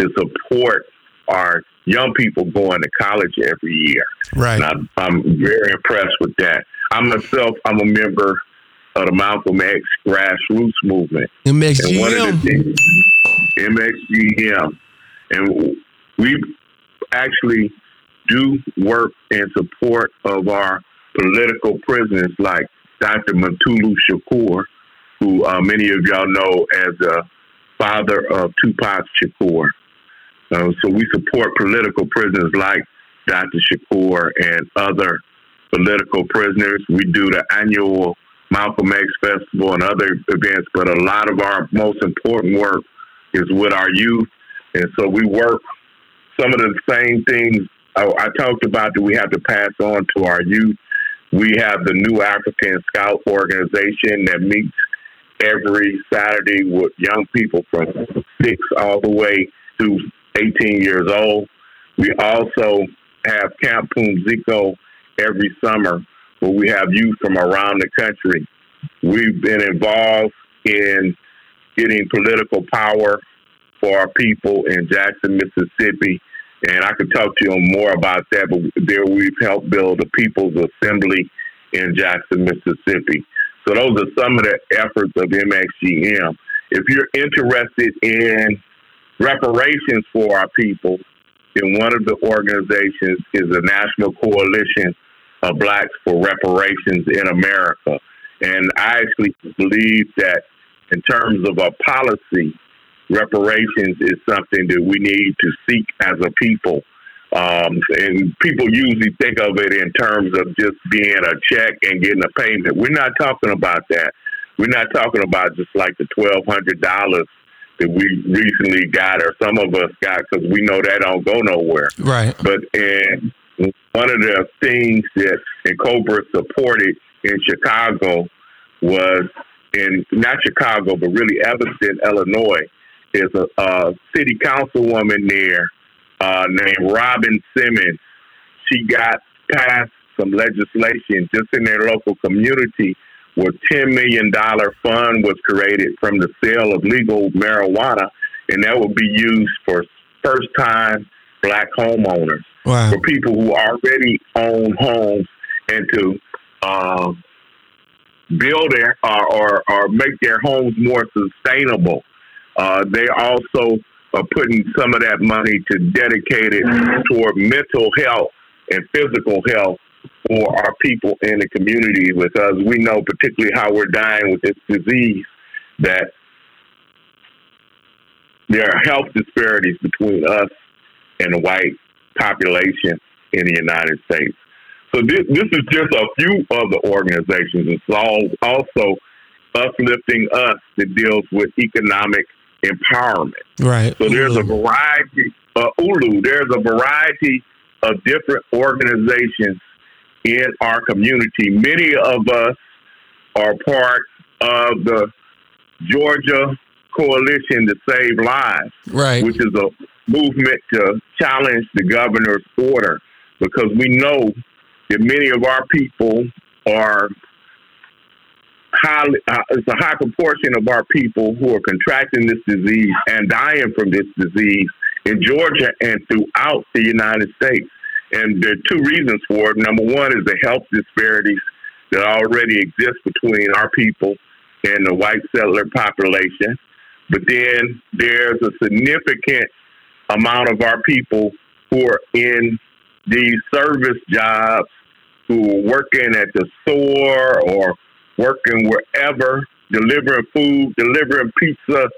to support our young people going to college every year. Right. And I'm, I'm very impressed with that. I myself, I'm a member of the Malcolm X grassroots movement. And one of MXGM. the things, MXGM, and we actually do work in support of our political prisoners like Dr. Mutulu Shakur, who uh, many of y'all know as the father of Tupac Shakur. Uh, so we support political prisoners like Dr. Shakur and other political prisoners. We do the annual Malcolm X Festival and other events, but a lot of our most important work is with our youth. And so we work some of the same things I, I talked about that we have to pass on to our youth. We have the New African Scout organization that meets every Saturday with young people from six all the way to 18 years old. We also have Camp Pumziko every summer where we have youth from around the country. We've been involved in getting political power for our people in Jackson, Mississippi. And I could talk to you more about that, but there we've helped build the People's Assembly in Jackson, Mississippi. So those are some of the efforts of MXGM. If you're interested in reparations for our people, then one of the organizations is the National Coalition of Blacks for Reparations in America. And I actually believe that in terms of a policy, reparations is something that we need to seek as a people. Um, and people usually think of it in terms of just being a check and getting a payment. We're not talking about that. We're not talking about just like the twelve hundred dollars that we recently got, or some of us got, because we know that don't go nowhere. Right. But and one of the things that N'COBRA supported in Chicago was in not Chicago, but really Evanston, Illinois, is a, a city councilwoman there uh, named Robin Simmons. She got passed some legislation just in their local community where $10 million fund was created from the sale of legal marijuana, and that would be used for first time black homeowners Wow. for people who already own homes and to um, build their or, or, or make their homes more sustainable. Uh, they also are putting some of that money to dedicate it toward mental health and physical health for our people in the community because we know particularly how we're dying with this disease that there are health disparities between us and the white population in the United States. So this, this is just a few of the organizations. It's all also uplifting us that deals with economic empowerment. Right. So there's a variety, uh, Ulu, there's a variety of different organizations in our community. Many of us are part of the Georgia Coalition to Save Lives, right. which is a movement to challenge the governor's order because we know that many of our people are highly, uh, it's a high proportion of our people who are contracting this disease and dying from this disease in Georgia and throughout the United States. And there are two reasons for it. Number one is the health disparities that already exist between our people and the white settler population. But then there's a significant amount of our people who are in these service jobs, who are working at the store or working wherever, delivering food, delivering pizza,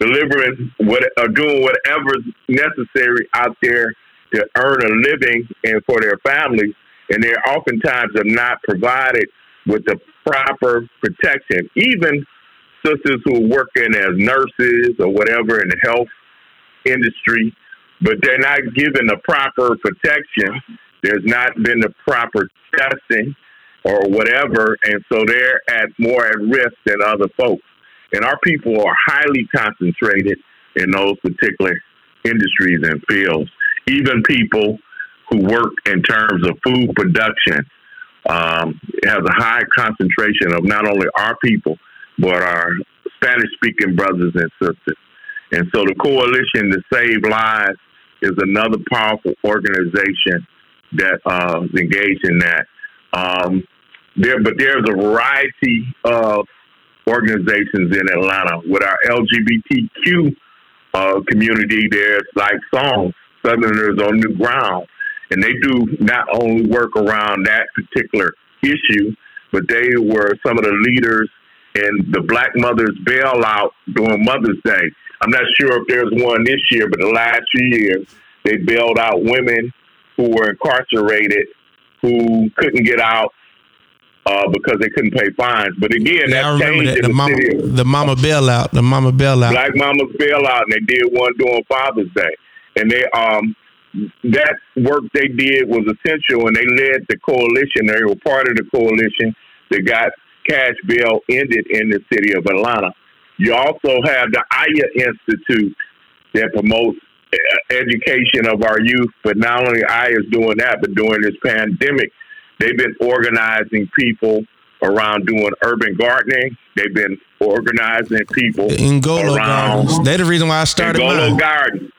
delivering what or doing whatever's necessary out there to earn a living and for their families. And they oftentimes are not provided with the proper protection. Even sisters who are working as nurses or whatever in the health industry, but they're not given the proper protection. There's not been the proper testing or whatever, and so they're at more at risk than other folks. And our people are highly concentrated in those particular industries and fields. Even people who work in terms of food production um, has a high concentration of not only our people but our Spanish-speaking brothers and sisters. And so the Coalition to Save Lives is another powerful organization that uh, is engaged in that. Um, there, but there's a variety of organizations in Atlanta with our LGBTQ uh, community. There's like songs, Southerners on New Ground, and they do not only work around that particular issue, but they were some of the leaders in the Black Mothers bailout during Mother's Day. I'm not sure if there's one this year, but the last few years they bailed out women who were incarcerated who couldn't get out uh, because they couldn't pay fines. But again, Yeah, I that changed that. The the, mama, city the mama bailout, the mama bailout. Black Mamas bailout, and they did one during Father's Day. And they um that work they did was essential, and they led the coalition. They were part of the coalition that got cash bail ended in the city of Atlanta. You also have the Aya Institute that promotes uh, education of our youth, but not only Aya is doing that, but during this pandemic, they've been organizing people around doing urban gardening. They've been organizing people in Golo around Gardens. They're the reason why I started Golo mine. Gardens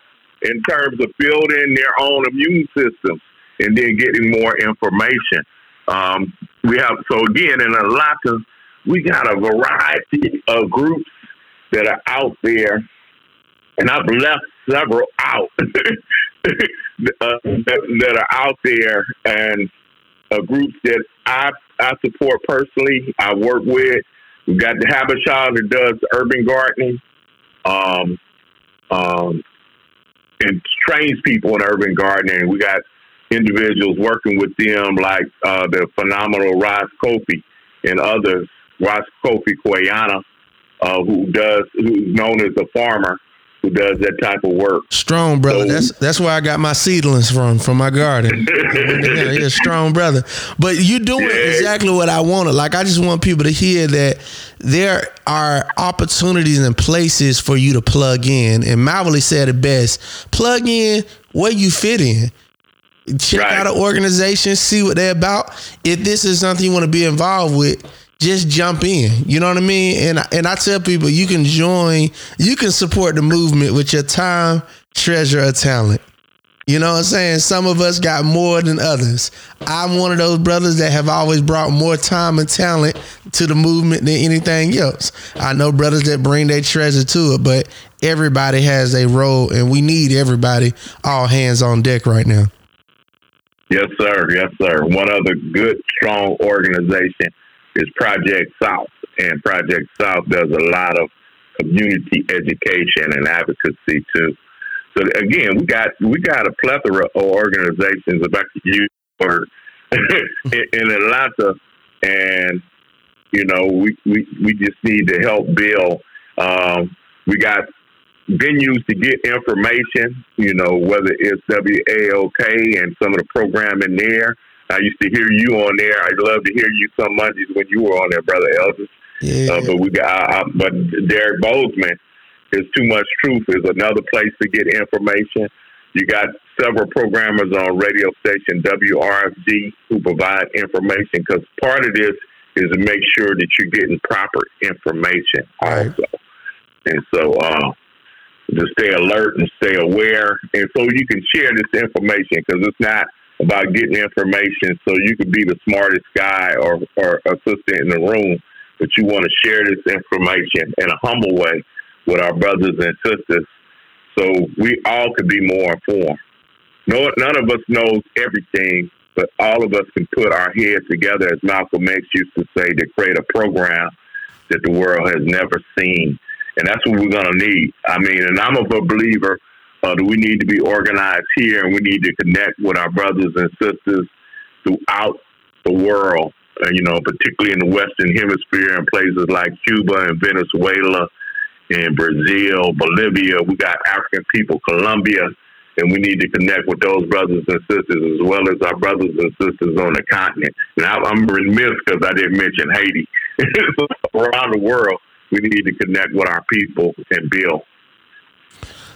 in terms of building their own immune systems and then getting more information. Um, we have so again in Atlanta, we got a variety of groups that are out there, and I've left several out uh, that, that are out there, and uh, groups that I I support personally. I work with. We've got the Habesha that does urban gardening. Um, um, and trains people in urban gardening. We got individuals working with them like uh, the phenomenal Ross Kofi and others. Ross Kofi Koyana, uh, who does who's known as a farmer who does that type of work. Strong brother. So- that's that's where I got my seedlings from, from my garden. yeah, strong brother. But you doing Yeah. exactly what I wanted. Like I just want people to hear that there are opportunities and places for you to plug in. And Mawuli said it best: plug in where you fit in. Check Right. out an organization, see what they're about. If this is something you want to be involved with, just jump in. You know what I mean? And and I tell people you can join, you can support the movement with your time, treasure, or talent. You know what I'm saying? Some of us got more than others. I'm one of those brothers that have always brought more time and talent to the movement than anything else. I know brothers that bring their treasure to it, but everybody has a role and we need everybody all hands on deck right now. Yes, sir. Yes, sir. One other good, strong organization is Project South, and Project South does a lot of community education and advocacy too. So again, we got we got a plethora of organizations about to use word in, in Atlanta, and you know we, we we just need to help build. Um, we got venues to get information. You know whether it's WAOK and some of the programming there. I used to hear you on there. I'd love to hear you some Mondays when you were on there, brother Elders. Yeah. Uh, but we got, uh, but Derrick Boazman is Too Much Truth is another place to get information. You got several programmers on radio station WRFG who provide information because part of this is to make sure that you're getting proper information Right. also. And so, uh, to stay alert and stay aware, and so you can share this information because it's not about getting information so you could be the smartest guy or, or assistant in the room, but you want to share this information in a humble way with our brothers and sisters so we all could be more informed. No, none of us knows everything, but all of us can put our heads together, as Malcolm X used to say, to create a program that the world has never seen. And that's what we're going to need. I mean, and I'm a believer uh, that we need to be organized here and we need to connect with our brothers and sisters throughout the world, uh, you know, particularly in the Western Hemisphere and places like Cuba and Venezuela and Brazil, Bolivia. We got African people, Colombia, and we need to connect with those brothers and sisters as well as our brothers and sisters on the continent. Now, I'm remiss because I didn't mention Haiti. Around the world, we need to connect with our people and build.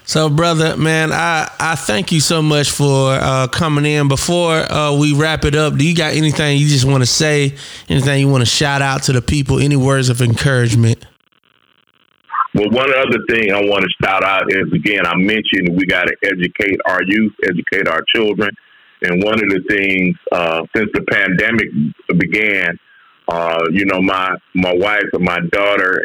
So, brother, man, I, I thank you so much for uh, coming in. Before uh, we wrap it up, do you got anything you just want to say? Anything you want to shout out to the people? Any words of encouragement? Well, one other thing I want to shout out is again, I mentioned we got to educate our youth, educate our children. And one of the things uh, since the pandemic began, uh, you know, my my wife and my daughter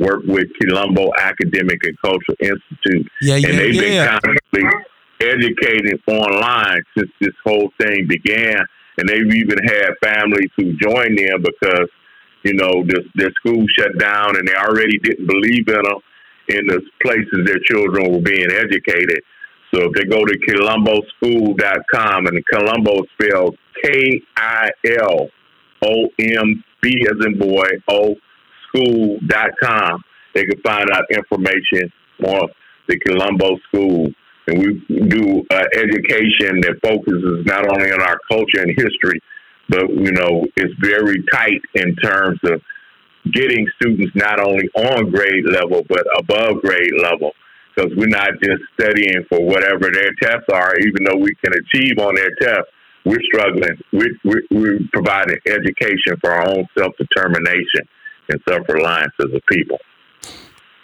work with Kilombo Academic and Cultural Institute, Yeah, yeah, and they've yeah. been constantly educating online since this whole thing began. And they've even had families who joined them because you know, the, their school shut down and they already didn't believe in them in the places their children were being educated. So if they go to kilomboschool.com and Kilombo is spelled K I L O M B as in boy, O school.com, they can find out information on the Kilombo School. And we do uh, education that focuses not only on our culture and history, but you know it's very tight in terms of getting students not only on grade level but above grade level. Because we're not just studying for whatever their tests are. Even though we can achieve on their tests we're struggling. We're, we're, we're providing education for our own self-determination and self-reliance as a people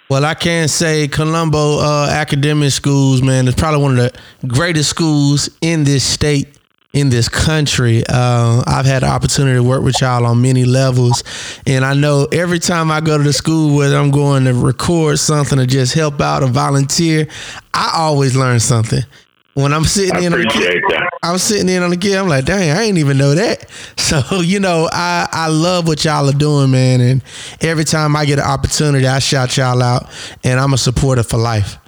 Well, I can say Kilombo uh, Academic Schools, man, is probably one of the greatest schools in this state, in this country. Uh, I've had the opportunity to work with y'all on many levels, and I know every time I go to the school, whether I'm going to record something or just help out or volunteer, I always learn something. When I'm sitting i in on the appreciate that I'm sitting in on the kid. I'm like, dang, I ain't even know that. So, you know, I, I love what y'all are doing, man. And every time I get an opportunity, I shout y'all out. And I'm a supporter for life.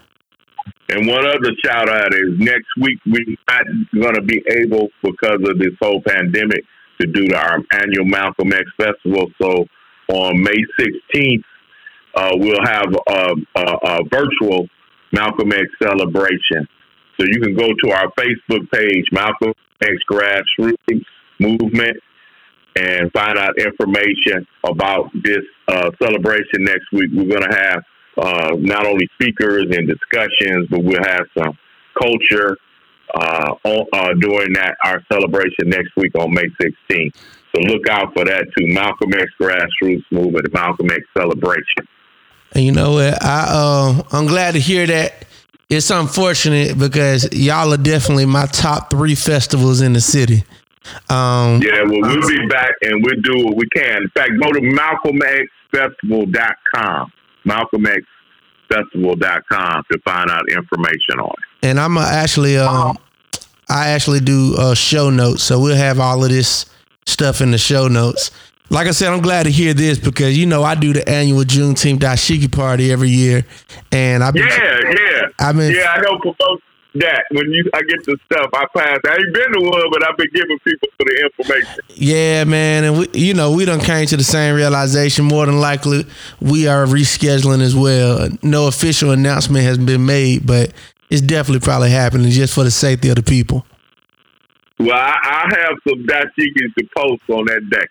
And one other shout out is next week we're not going to be able because of this whole pandemic to do our annual Malcolm X Festival. So on May 16th, uh, we'll have a, a, a virtual Malcolm X celebration. So you can go to our Facebook page, Malcolm X Grassroots Movement, and find out information about this uh, celebration next week. We're going to have uh, not only speakers and discussions, but we'll have some culture uh, on, uh, during that our celebration next week on May 16th. So look out for that too. Malcolm X Grassroots Movement, Malcolm X Celebration. And you know what? I uh, I'm glad to hear that. It's unfortunate because y'all are definitely my top three festivals in the city. Um, Yeah, well, we'll be back and we'll do what we can. In fact, go to malcolmxfestival.com, malcolmxfestival.com to find out information on it. and I'm actually um, I actually do uh, show notes, so we'll have all of this stuff in the show notes. Like I said, I'm glad to hear this because you know I do the annual Juneteenth Dashiki party every year, and I've been, Yeah, yeah. I mean, Yeah, I help promote that. When you I get the stuff, I pass. I ain't been to one, but I've been giving people for the information. Yeah, man, and we, you know, we done came to the same realization. More than likely, we are rescheduling as well. No official announcement has been made, but it's definitely probably happening just for the safety of the people. Well, I, I have some dashikis to post on that day.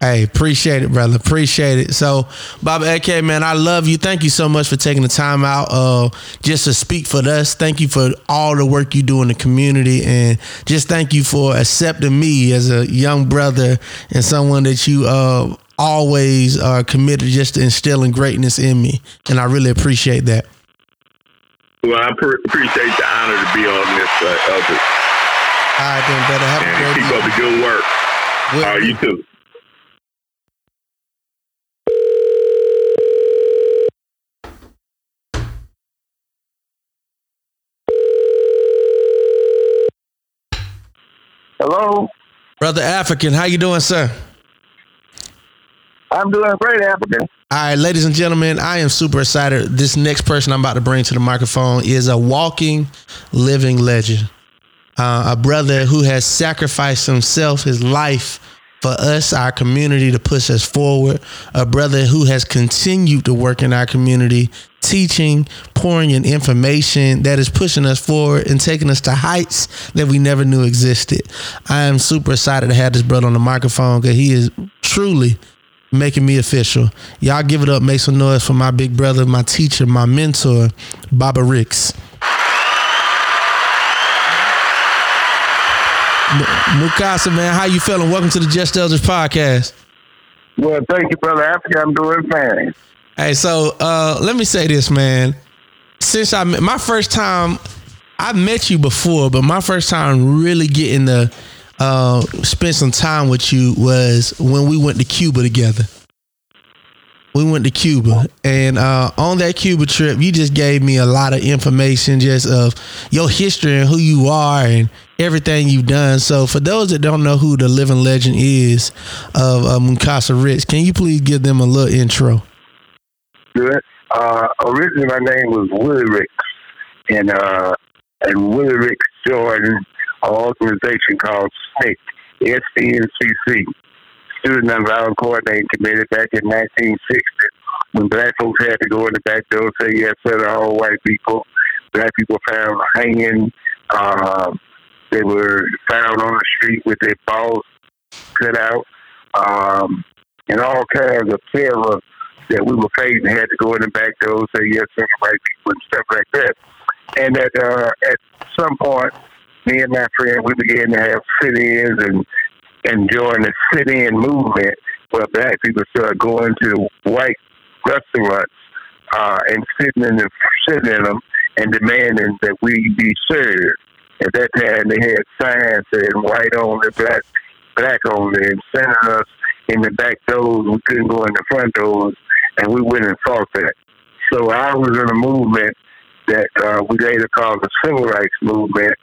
Hey, appreciate it, brother. Appreciate it. So, Bob AK, man, I love you. Thank you so much for taking the time out uh, just to speak for us. Thank you for all the work you do in the community. And just thank you for accepting me as a young brother and someone that you uh, always are committed just to instilling greatness in me. And I really appreciate that. Well, I pre- appreciate the honor to be on this uh, of it All right, then, brother. Have a and great keep up the good work. Will Uh, you too. Hello, Brother African, how you doing, sir? I'm doing great, African. All right, ladies and gentlemen, I am super excited. This next person I'm about to bring to the microphone is a walking, living legend. Uh, a brother who has sacrificed himself, his life, for us, our community, to push us forward. A brother who has continued to work in our community, teaching, pouring in information that is pushing us forward and taking us to heights that we never knew existed. I am super excited to have this brother on the microphone because he is truly making me official. Y'all give it up, make some noise for my big brother, my teacher, my mentor, Baba Ricks. Mukasa, man, how you feeling? Welcome to the Just Eldridge podcast. Well, thank you, brother Africa. I'm doing fine. Hey, so uh, let me say this, man. Since I my first time, I met you before, but my first time really getting to uh, spend some time with you was when we went to Cuba together. We went to Cuba, and uh, on that Cuba trip, you just gave me a lot of information, just of your history and who you are and everything you've done. So, for those that don't know who the living legend is of uh, Mukasa Rich, can you please give them a little intro? Good. Uh, originally, my name was Willie Ricks, and uh, and Willie Ricks joined an organization called SNCC, S-N-C-C, Student Nonviolent Coordinating Committee, back in 1960, when black folks had to go in the back door and say yes to all white people. Black people found hanging. Uh, they were found on the street with their balls cut out, um, and all kinds of terror that we were facing had to go in the back and say yes to the white people and stuff like that. And at uh, at some point, me and my friend we began to have sit-ins and and join the sit-in movement where black people started going to white restaurants uh, and sitting in the, sitting in them and demanding that we be served. At that time, they had signs saying white only, black black only, and sending us in the back doors. We couldn't go in the front doors, and we went and fought that. So I was in a movement that uh, we later called the Civil Rights Movement.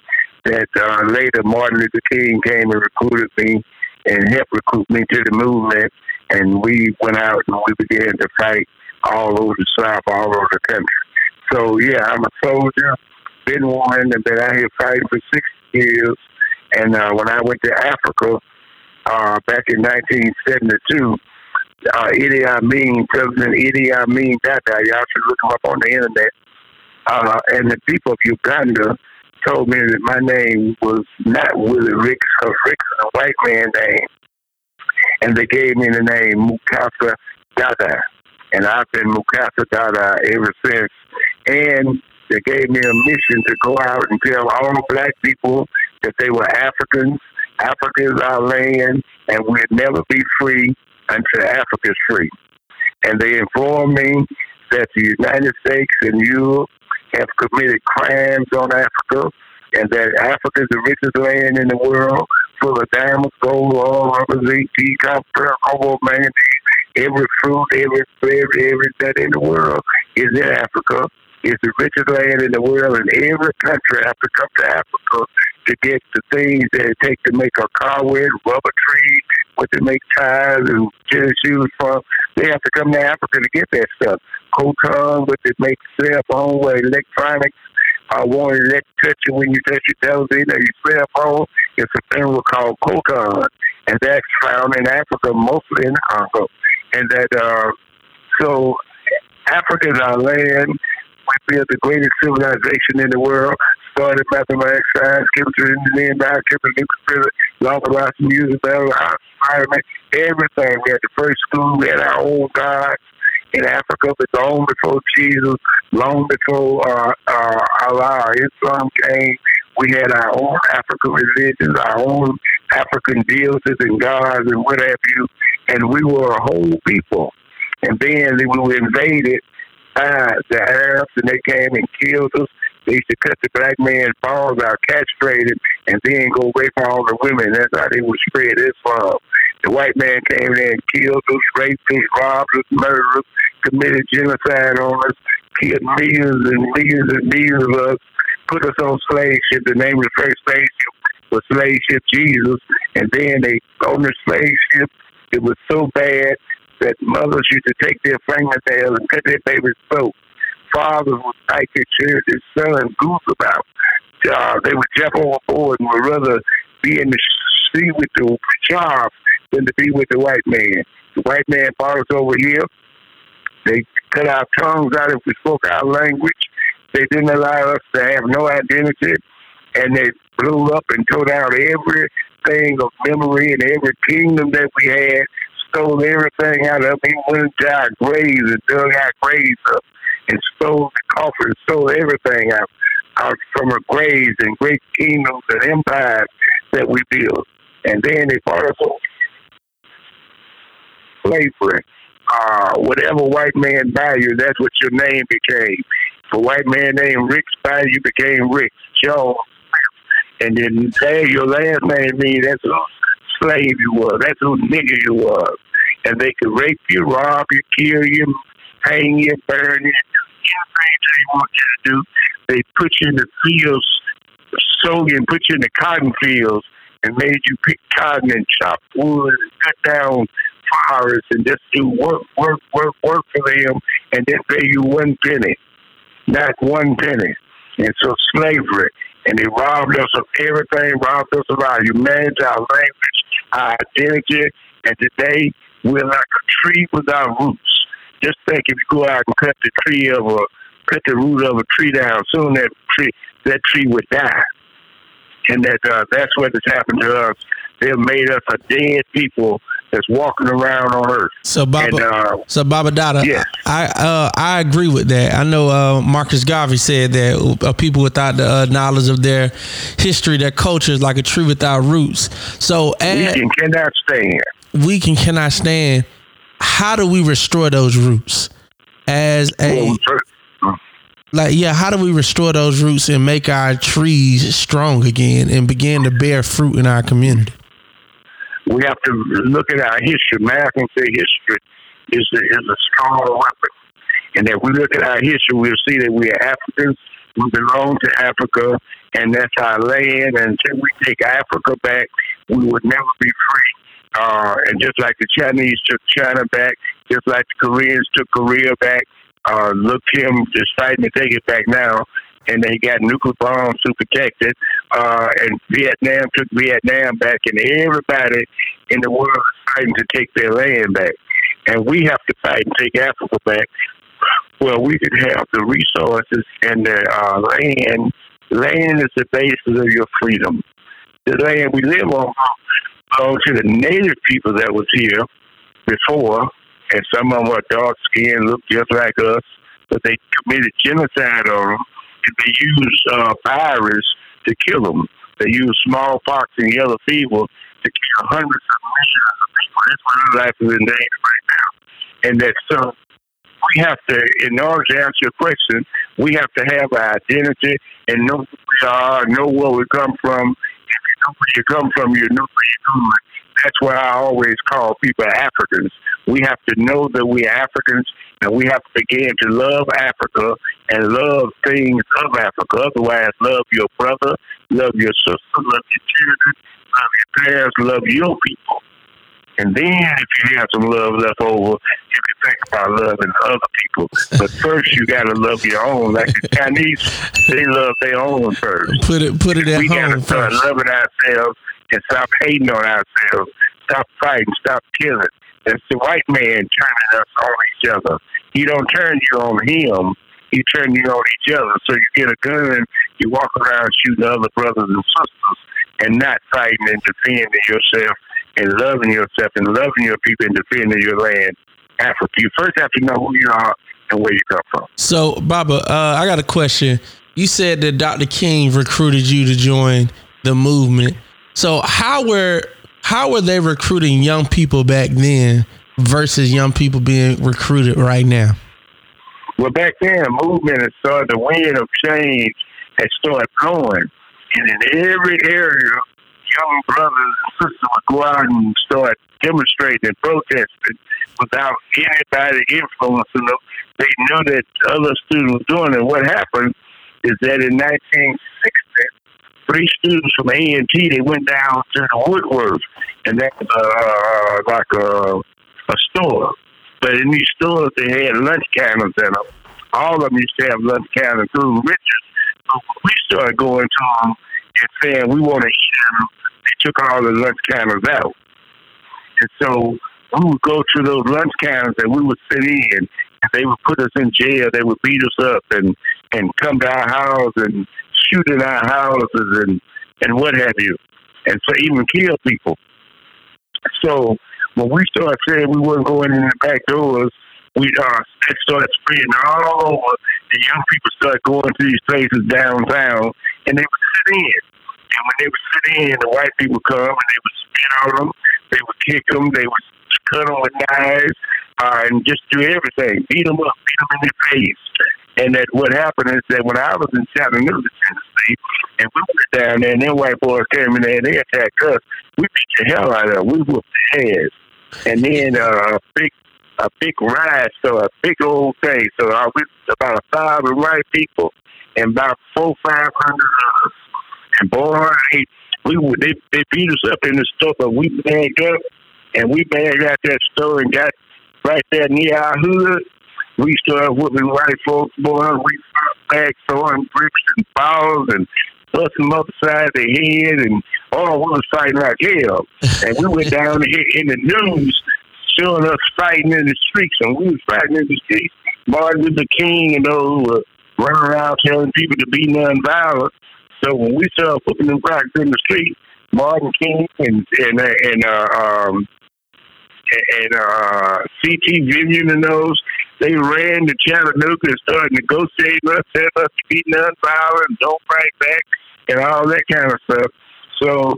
That uh, later Martin Luther King came and recruited me and helped recruit me to the movement, and we went out and we began to fight all over the South, all over the country. So yeah, I'm a soldier, been one, and been out here fighting for six years. And uh, when I went to Africa uh, back in 1972, uh, Idi Amin, President Idi Amin Dada, y'all should look him up on the internet. Uh, and the people of Uganda told me that my name was not Willie Ricks, because Ricks is a white man name. And they gave me the name Mukasa Dada. And I've been Mukasa Dada ever since. And they gave me a mission to go out and tell all black people that they were Africans. Africa is our land, and we'll never be free until Africa is free. And they informed me that the United States and Europe have committed crimes on Africa, and that Africa is the richest land in the world, full of diamonds, gold, oil, rubber, zinc, copper, cobalt, manganese, every fruit, every every everything in the world is in Africa. is the richest land in the world, and every country to come to Africa to get the things that it takes to make a car with, rubber trees, what to make tires and tennis shoes from. They have to come to Africa to get that stuff. coltan, what they make cell phone with electronics. I want to let touch you when you touch your television or your cell phone. It's a mineral called coltan, and that's found in Africa, mostly in the Congo. And that, uh, so Africa is our land. We built the greatest civilization in the world. Started mathematics, science, chemistry, engineering, biochemistry, nuclear physics, law, philosophy, music, environment, everything. We had the first school. We had our own gods in Africa, but long before Jesus, long before uh, uh, Allah, Islam came, we had our own African religions, our own African deities and gods and what have you, and we were a whole people. And then when we were invaded by the Arabs, and they came and killed us. They used to cut the black man's balls out, castrated, and then go from all the women. That's how they would spread Islam. The white man came in and killed us, raped us, robbed us, murdered us, committed genocide on us, killed millions and millions and millions of us, put us on slave ship. The name of the first slave ship was Slave Ship Jesus. And then they, on the slave ship, it was so bad that mothers used to take their fingernails and cut their baby's throat. Fathers would bite their children's son goose about. Uh, they would jump overboard and would rather be in the sea with the sharks than to be with the white man. The white man brought us over here. They cut our tongues out if we spoke our language. They didn't allow us to have no identity. And they blew up and tore down everything of memory and every kingdom that we had, stole everything out of it, went into our graves and dug our graves up and stole the coffin, stole everything out, out from our graves and great kingdoms and empires that we built. And then they brought slavery. Uh, whatever white man you, that's what your name became. If a white man named Rick buy you, became Rick Jones. And then say your last name means that's slave you was. That's who nigga you was. And they could rape you, rob you, kill you, hang you, burn you, anything they want you to do. They put you in the fields, sold you and put you in the cotton fields and made you pick cotton and chop wood and cut down forests and just do work, work, work, work for them and then pay you one penny. Not one penny. And so slavery. And they robbed us of everything, robbed us of our humanity, our language, our identity. And today we're like a tree without roots. Just think if you go out and cut the tree of a cut the root of a tree down, soon that tree that tree would die. And that uh, that's what has happened to us. They've made us a dead people that's walking around on earth. So Baba, And, uh, so Baba Dada, Yes. I uh, I agree with that. I know uh, Marcus Garvey said that uh, people without the uh, knowledge of their history, their culture is like a tree without roots. So we can, cannot stand. we can cannot stand. How do we restore those roots? As a like yeah, how do we restore those roots and make our trees strong again and begin to bear fruit in our community? We have to look at our history. American history is a, is a strong weapon. And if we look at our history, we'll see that we are Africans. We belong to Africa, and that's our land. And until we take Africa back, we would never be free. Uh, and just like the Chinese took China back, just like the Koreans took Korea back, uh, look him fighting to take it back now. And they got nuclear bombs to protect it. Uh, and Vietnam took Vietnam back, and everybody in the world is fighting to take their land back. And we have to fight and take Africa back. Well, we could have the resources and the uh, land. Land is the basis of your freedom. The land we live on belonged to the native people that was here before, and some of them are dark skinned, look just like us, but they committed genocide on them, they used uh, virus to kill them. They used smallpox and yellow fever to kill hundreds of millions of people. That's why their life is in danger right now. And that so we have to, in order to answer your question, we have to have our identity and know who we are, know where we come from. If you know where you come from, you know where you're going. That's why I always call people Africans. We have to know that we're Africans and we have to begin to love Africa and love things of Africa. Otherwise, love your brother, love your sister, love your children, love your parents, love your people. And then, if you have some love left over, you can think about loving other people. But first, you got to love your own. Like the Chinese, they love their own first. Put it put it at home. we gotta start first. loving ourselves and stop hating on ourselves. Stop fighting. Stop killing. It's the white man turning us on each other. He don't turn you on him. He turn you on each other. So you get a gun, you walk around shooting other brothers and sisters, and not fighting and defending yourself and loving yourself and loving your people and defending your land. Africa. You first have to know who you are and where you come from. So, Baba, uh, I got a question. You said that Dr. King recruited you to join the movement. So, how were how were they recruiting young people back then versus young people being recruited right now? Well, back then, movement had started, the wind of change had started blowing. And in every area, young brothers and sisters would go out and start demonstrating and protesting without anybody influencing them. They knew that other students were doing it. What happened is that in 1960, three students from A&T, they went down to the and that's uh, like a, a store. But in these stores, they had lunch counters in them. All of them used to have lunch counters, including Richards. So when we started going to them and saying we want to eat them, they took all the lunch counters out. And so we would go to those lunch counters and we would sit in, and they would put us in jail. They would beat us up and and come to our house and shoot in our houses and and what have you, and so even kill people. So when we started saying we weren't going in the back doors, we uh, it started spreading all over. The young people started going to these places downtown, and they would sit in. And when they would sit in, the white people come and they would spit on them, they would kick them, they would cut them with knives, uh, and just do everything, beat them up, beat them in their face. And that what happened is that when I was in Chattanooga, Tennessee, and we went down there, and them white boys came in there and they attacked us, we beat the hell out of them. We whooped their ass. And then uh, a big a big riot, so a big old thing. So I was about thousand white people and about four, five hundred of us. And boy, we would they, they beat us up in the store, but we bagged up and we bagged out that store and got right there near our hood. We started whooping white folks, boy. We back throwing bricks and balls and busting them upside the head, and oh, we was fighting like hell. And we went down here in the news showing us fighting in the streets, and we was fighting in the streets. Martin Luther King and those were running around telling people to be nonviolent. So when we started putting them rocks in the street, Martin King and and uh, and uh, um and uh, CT Vivian and those, they ran to Chattanooga and started negotiating us, telling us to be nonviolent, don't fight back, and all that kind of stuff. So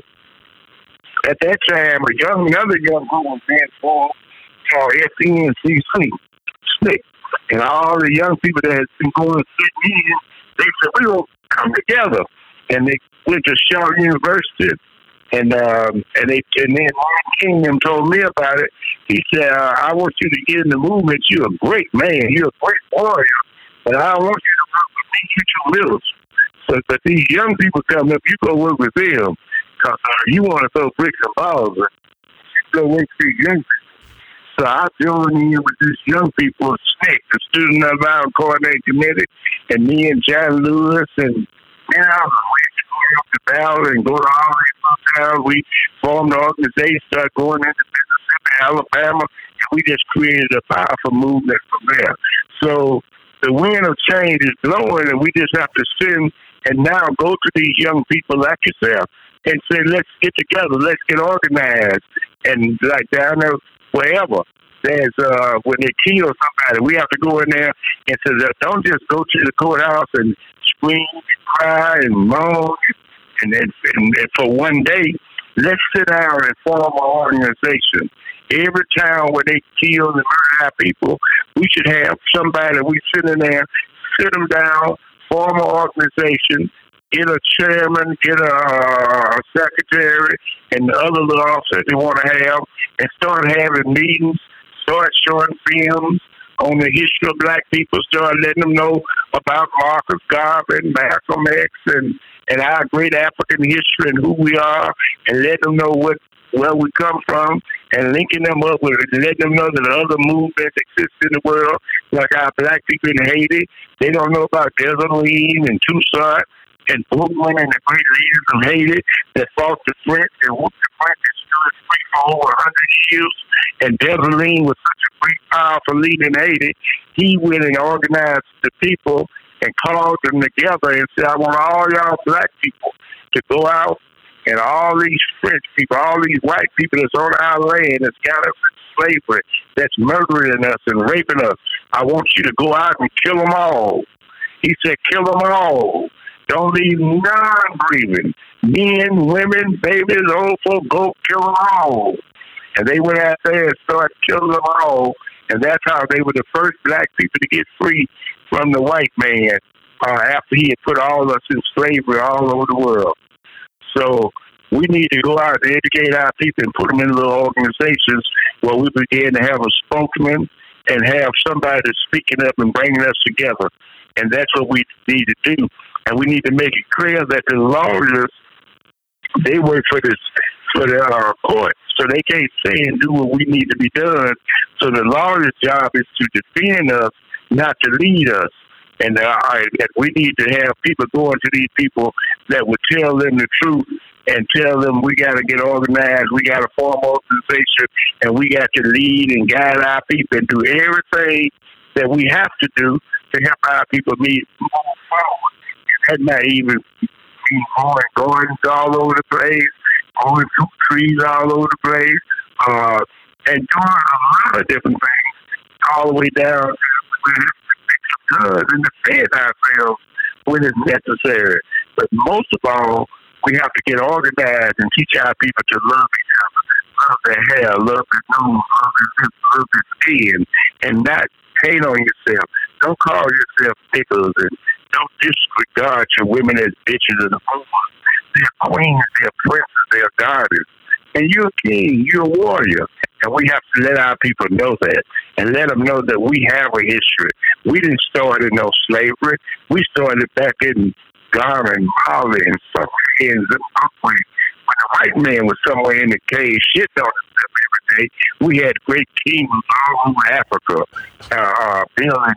at that time, a young, another young group was being formed called SNCC, SNCC. And all the young people that had been going to sit in, they said, we will come together. And they went to Shaw University. And um, and they and then Martin King told me about it. He said, uh, "I want you to get in the movement. You're a great man. You're a great warrior, but I want you to work with me. You too little. So, but these young people coming up, you go work with them because uh, you want to throw bricks and balls. You go work with these young people. So I joined in with these young people, SNCC, the Student Nonviolent Coordinating Committee, and me and John Lewis and you know, we used to go up to Ballard and go to all these towns. We formed an organization, started going into Mississippi, Alabama, and we just created a powerful movement from there. So the wind of change is blowing, and we just have to send and now go to these young people like yourself and say, let's get together, let's get organized, and like down there, wherever. There's uh, when they kill somebody, we have to go in there and say, don't just go to the courthouse and scream and cry and moan and, and, and, and for one day. Let's sit down and form an organization. Every town where they kill and murder our people, we should have somebody. We sit in there, sit them down, form an organization, get a chairman, get a uh, secretary, and the other little officers they want to have, and start having meetings start showing films on the history of black people, start letting them know about Marcus Garvey and Malcolm X and, and our great African history and who we are, and let them know what where we come from, and linking them up with letting them know that other movements exist in the world, like our black people in Haiti. They don't know about Dessalines and Toussaint and Brooklyn and the great leaders of Haiti that fought the French and whooped the French and free for over hundred years. And Dessalines was such a great, powerful leader in Haiti. He went and organized the people and called them together and said, I want all y'all black people to go out and all these French people, all these white people that's on our land that's got us in slavery, that's murdering us and raping us. I want you to go out and kill them all. He said, kill them all. Don't leave none breathing. Men, women, babies, old folk, go kill them all. And they went out there and started killing them all. And that's how they were the first black people to get free from the white man uh, after he had put all of us in slavery all over the world. So we need to go out and educate our people and put them in little organizations where we begin to have a spokesman and have somebody that's speaking up and bringing us together. And that's what we need to do. And we need to make it clear that the lawyers, they work for this for the uh, court, so they can't say and do what we need to be done. So the lawyer's job is to defend us, not to lead us. And uh, I, we need to have people going to these people that would tell them the truth and tell them we got to get organized, we got to form organization, and we got to lead and guide our people and do everything that we have to do to help our people meet move forward. And not even be going gardens all over the place, growing fruit trees all over the place, uh, and doing a lot of different things all the way down to guns and defend ourselves when it's necessary. But most of all, we have to get organized and teach our people to love each other, love their hair, love their nose, love their lips, love their skin, and not hate on yourself. Don't call yourself pickles and don't disregard your women as bitches and whores. They're queens, they're princes, they're goddesses. And you're a king, you're a warrior. And we have to let our people know that and let them know that we have a history. We didn't start in no slavery. We started back in Ghana and Mali and somewhere in Zimbabwe. When the white man was somewhere in the cave shit on himself every day, we had great kings all over Africa, uh, uh, building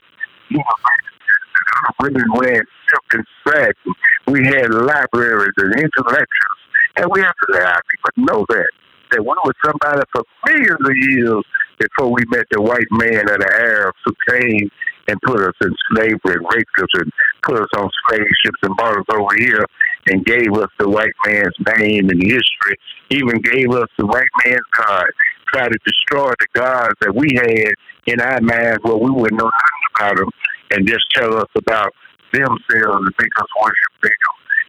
women wearing silk and satin. We had libraries and intellectuals. And we have to let people know that. That we were somebody for millions of years before we met the white man or the Arabs who came and put us in slavery and raped us and put us on slave ships and brought us over here and gave us the white man's name and history, even gave us the white man's God, tried to destroy the gods that we had in our minds where we would know nothing about them and just tell us about themselves and make us worship them.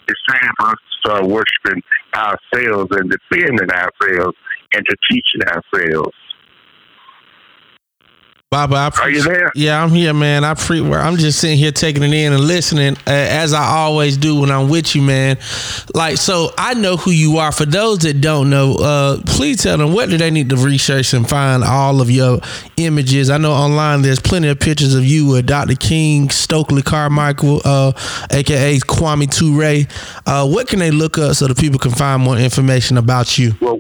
It's time for us to start worshiping ourselves and defending ourselves and to teaching ourselves. Baba, I Are you there? Yeah, I'm here, man. I pre- I'm just sitting here taking it in and listening, uh, as I always do when I'm with you, man. Like, so I know who you are. For those that don't know, uh, please tell them what do they need to research and find all of your images. I know online there's plenty of pictures of you with Dr. King, Stokely Carmichael, uh, aka Kwame Toure. Uh, what can they look up so that people can find more information about you? Well,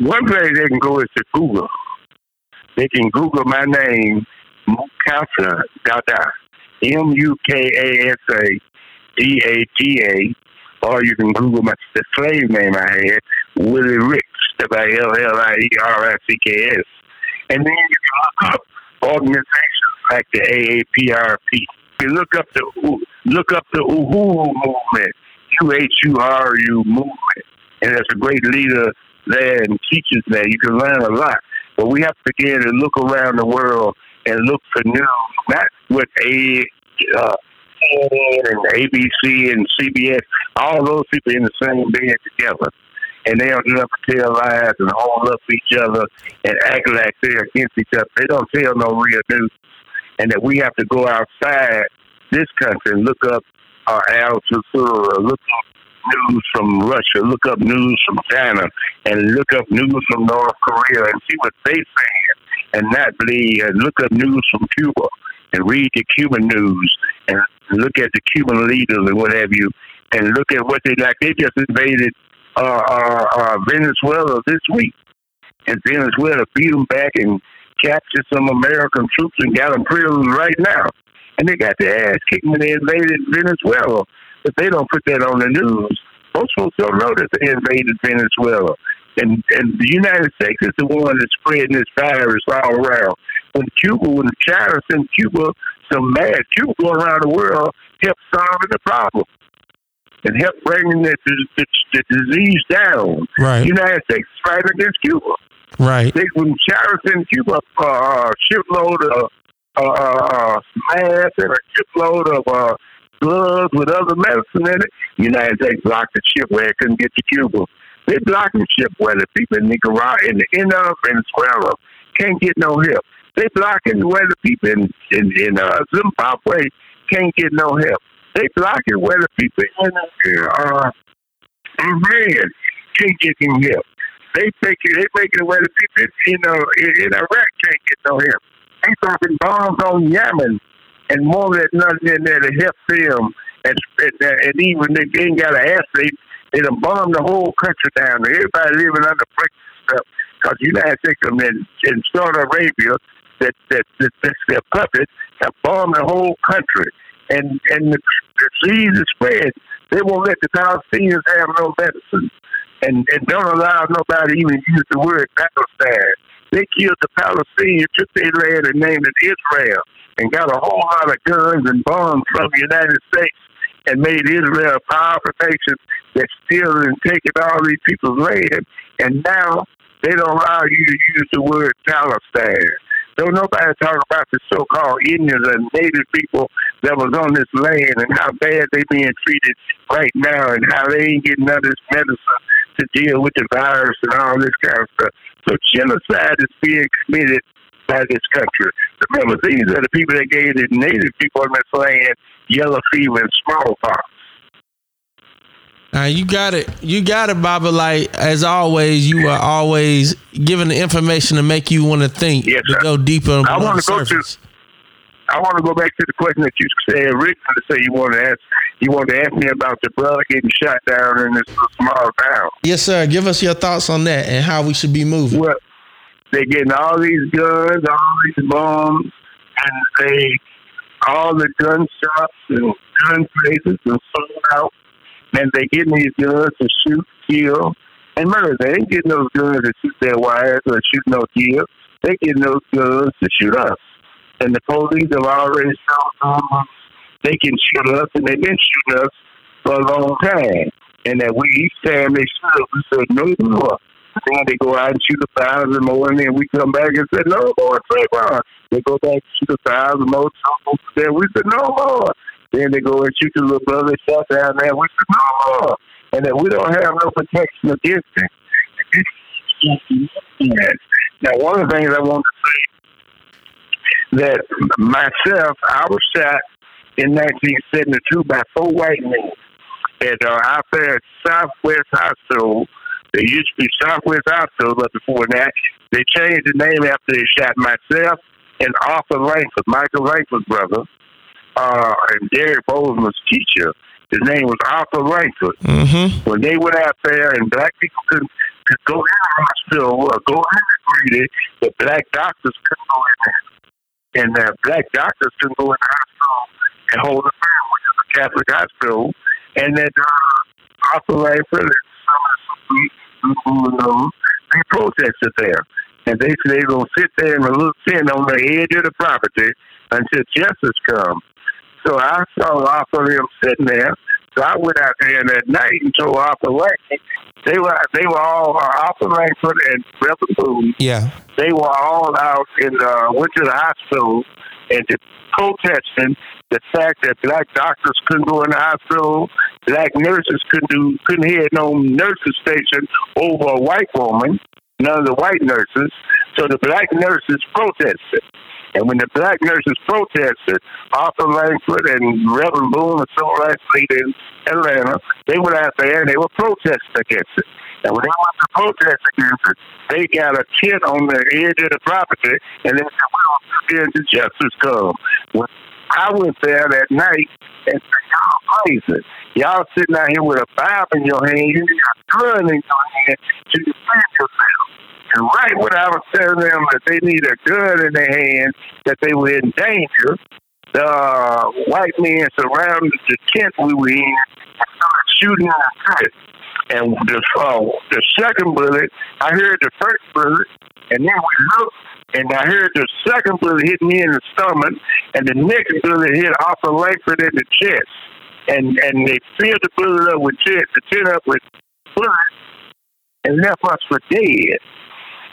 one place they can go is to Google. They can Google my name, Mukasa Dada, M U K A S A D A T A, or you can Google my the slave name I had, Willie Ricks, W L L I E R I C K S, and then you can look up organizations like the AAPRP. You look up the look up the Uhuru movement, U H U R U movement, and there's a great leader there and teachers there. You can learn a lot. But we have to begin to look around the world and look for news, not with A, uh, and ABC and CBS, all those people in the same bed together. And they don't up tell lies and hold up each other and act like they're against each other. They don't tell no real news. And that we have to go outside this country and look up uh, Al Jazeera, look up news from Russia, look up news from China, and look up news from North Korea and see what they saying and not believe and look up news from Cuba and read the Cuban news and look at the Cuban leaders and what have you, and look at what they like. They just invaded uh, uh, uh, Venezuela this week, and Venezuela beat them back and captured some American troops and got them prisoners right now. And they got their ass kicked when they invaded Venezuela. But they don't put that on the news. Most folks don't know that they invaded Venezuela. And and the United States is the one that's spreading this virus all around. When Cuba, when China sent Cuba some mad Cuba go around the world, help solving the problem and help bringing the, the, the disease down. Right. The United States is fighting against Cuba. Right. They, when China sent Cuba uh, a shipload of uh, uh, masks and a shipload of uh, gloves with other medicine in it, United States blocked the ship where it couldn't get to Cuba. They blocked the ship where the people in Nicaragua in the in uh, Venezuela can't get no help. They blocking where the people in in, in uh, Zimbabwe can't get no help. They blocking where the people in uh, Iran can't get any help. They take it. They making it where the people in uh, in, in Iraq can't get no help. They dropping bombs on Yemen and more than nothing in there to help them. And and, and even they ain't got an ass. They done bombed the whole country down. Everybody living under pressure because the United States and in, in Saudi Arabia that that, that that's their puppet have bombed the whole country. And and the disease is spread. They won't let the Palestinians have no medicine, and and don't allow nobody even use the word Palestine. They killed the Palestinians, took their land and named it Israel, and got a whole lot of guns and bombs from the United States, and made Israel a powerful nation that stealing and taking all these people's land. And now they don't allow you to use the word Palestine. Don't nobody talk about the so-called Indians and Native people that was on this land and how bad they being treated right now and how they ain't getting none of this medicine to deal with the virus and all this kind of stuff. So genocide is being committed by this country. Remember, these are the people that gave the Native people on this land yellow fever and smallpox. Uh, you got it. You got it, Baba. Like as always, you are always giving the information to make you want to think, Yes, to go deeper I wanna the go to-. I want to go back to the question that you said originally. Say you want to ask, you want to ask me about the brother getting shot down in this small town. Yes, sir. Give us your thoughts on that and how we should be moving. Well, they're getting all these guns, all these bombs, and they all the gun shops and gun places are sold out, and they getting these guns to shoot, kill, and murder. They ain't getting those guns to shoot their wives or shoot no kill. They getting those guns to shoot us. And the police have already shown them they can shoot us, and they've been shooting us for a long time. And that we each time they shoot us, we said no more. Then they go out and shoot a thousand more, and then we come back and say no more. Trayvon. They go back and shoot a thousand more. Then we said no more. Then they go and shoot the little brother shot down there. We said no more. And that we don't have no protection against it. Mm-hmm. Now, one of the things I want to say that myself, I was shot in 1972 by four white men at uh, out there at Southwest Hospital. They used to be Southwest Hospital, but before that, they changed the name after they shot myself and Arthur Langford, Michael Langford's brother, uh, and Derrick Boazman's teacher. His name was Arthur Langford Mm-hmm. when they went out there and black people could could go in the hospital or go in the greeting, but black doctors couldn't go in there. And uh, black doctors couldn't go in the hospital and hold the pen, which is a Catholic hospital. And then uh, Langford and some of the people they protested there. And they said they were going to sit there in a little tent on the edge of the property until justice comes. So I saw Arthur them sitting there. So I went out there and that night and told Arthur Langford. They were they were all uh, Arthur Langford and Reverend Boone. Yeah. They were all out and uh, went to the hospital and to protesting the fact that black doctors couldn't go in the hospital, black nurses couldn't do couldn't hear no nurses station over a white woman, none of the white nurses. So the black nurses protested. And when the black nurses protested, Arthur Langford and Reverend Boone, the civil rights leader in Atlanta, they went out there and they were protesting against it. And when they went to protest against it, they got a tent on the edge of the property, and they said, "We don't justice comes." When I went there that night and said, "Y'all crazy! Y'all sitting out here with a Bible in your hand, you got a gun in your hand to defend yourself." And right when I was telling them that they need a gun in their hand, that they were in danger, the uh, white men surrounded the tent we were in and started shooting at us. And the, uh, the second bullet, I heard the first bullet, and then we looked, and I heard the second bullet hit me in the stomach, and the next bullet hit Arthur Langford in the chest. And and they filled the bullet up with tent, the tent up with blood, and left us for dead.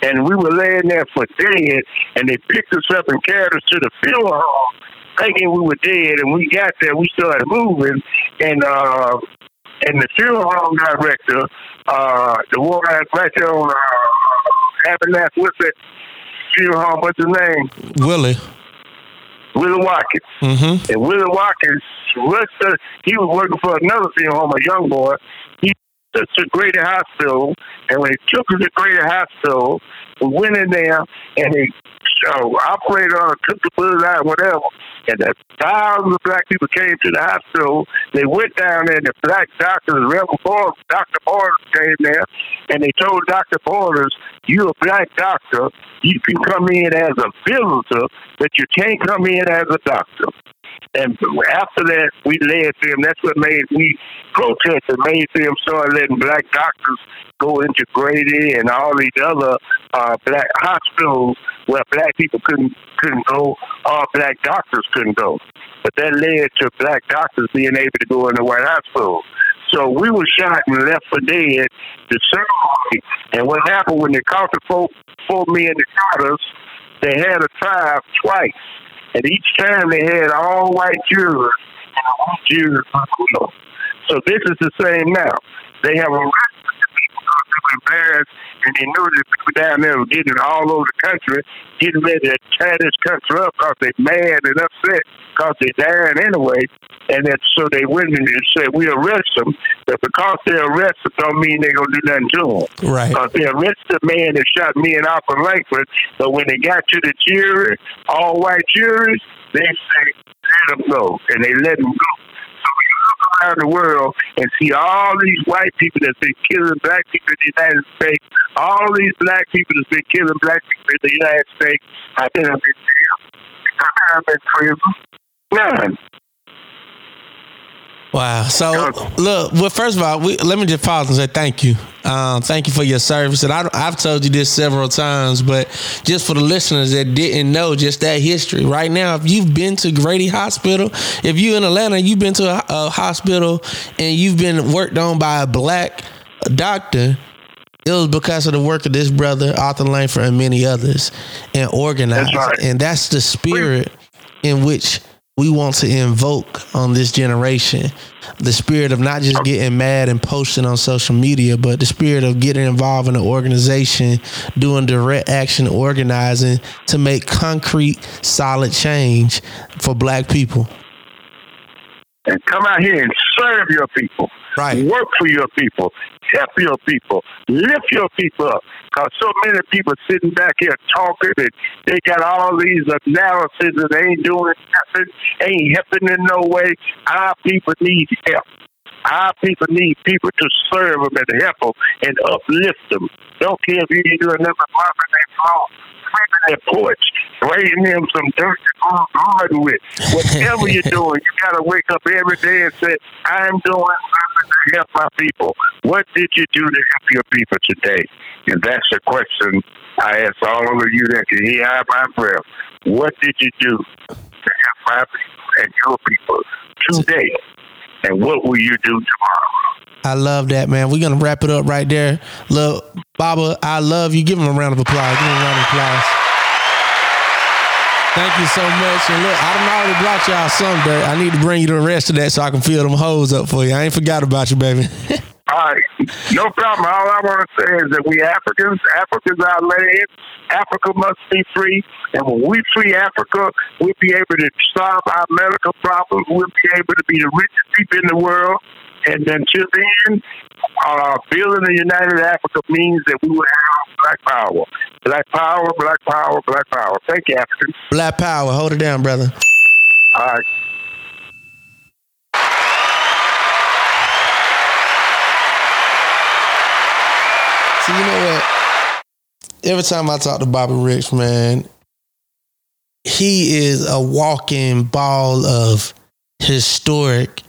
And we were laying there for dead, and they picked us up and carried us to the funeral home, thinking we were dead. And we got there, we started moving, and uh, and the funeral home director, uh, the one right there on uh, Abernathy, what's that funeral home? What's his name? Willie. Willie Watkins. Mm-hmm. And Willie Watkins, rushed he was working for another funeral home, a young boy. He us to Grady Hospital, and when he took us to Grady Hospital, we went in there, and they so operator on took the blood out, whatever. And the thousands of black people came to the hospital. They went down there, and the black doctors, Reverend Borders, Dr. Borders came there, and they told Dr. Borders, you're a black doctor. You can come in as a visitor, but you can't come in as a doctor. And after that, we led them. That's what made we protest and made them start letting black doctors go into Grady and all these other uh, black hospitals where black people couldn't couldn't go, or black doctors couldn't go. But that led to black doctors being able to go in the white hospital. So we were shot and left for dead. The ceremony, and what happened when they caught the four, four men that shot us, they had a trial twice. And each time they had all white jurors and a white juror. So this is the same now. They have a because they were embarrassed and they knew that people down there were getting all over the country, getting ready to tear this country up because they mad and upset because they're dying anyway. And then so they went in and said, we arrest them, but because they arrest them don't mean they're going to do nothing to them. Right. Because they arrested the man that shot me and Arthur Langford, but when they got to the jury, all white juries, they say, let them go, and they let them go. So when you look around the world and see all these white people that's been killing black people in the United States, all these black people that's been killing black people in the United States, I think I've been jail. I've been prison. None. Wow. So look, well, first of all, we, let me just pause and say thank you. Um, thank you for your service. And I, I've told you this several times, but just for the listeners that didn't know just that history, right now, if you've been to Grady Hospital, if you're in Atlanta, you've been to a, a hospital and you've been worked on by a black doctor. It was because of the work of this brother, Arthur Langford, and many others, and organized. That's right. And that's the spirit in which we want to invoke on this generation. The spirit of not just getting mad and posting on social media, but the spirit of getting involved in an organization, doing direct action organizing to make concrete, solid change for black people. And come out here and serve your people. Right. Work for your people. Help your people. Lift your people up. Because so many people sitting back here talking and they got all these analysis and they ain't doing nothing, ain't helping in no way. Our people need help. Our people need people to serve them and help them and uplift them. Don't care if you nothing but mopping their floor, sweeping their porch, bringing them some dirt to go garden with. Whatever you're doing, you got to wake up every day and say, I'm doing something to help my people. What did you do to help your people today? And that's the question I ask all of you that can hear my breath. What did you do to help my people and your people today? And what will you do tomorrow? I love that, man. We're gonna wrap it up right there. Look, Baba, I love you. Give him a round of applause. Give him a round of applause. Thank you so much. And look, I done already brought y'all some dirt. I need to bring you the rest of that so I can fill them hoes up for you. I ain't forgot about you, baby. All right, no problem. All I want to say is that we Africans, Africans our land. Africa must be free, and when we free Africa, we'll be able to solve our medical problems. We'll be able to be the richest people in the world. And until then, uh, building a united Africa means that we will have black power. Black power, black power, black power. Thank you, Africans. Black power. Hold it down, brother. All right. So you know what? Every time I talk to Bobby Rich, man, he is a walking ball of historic,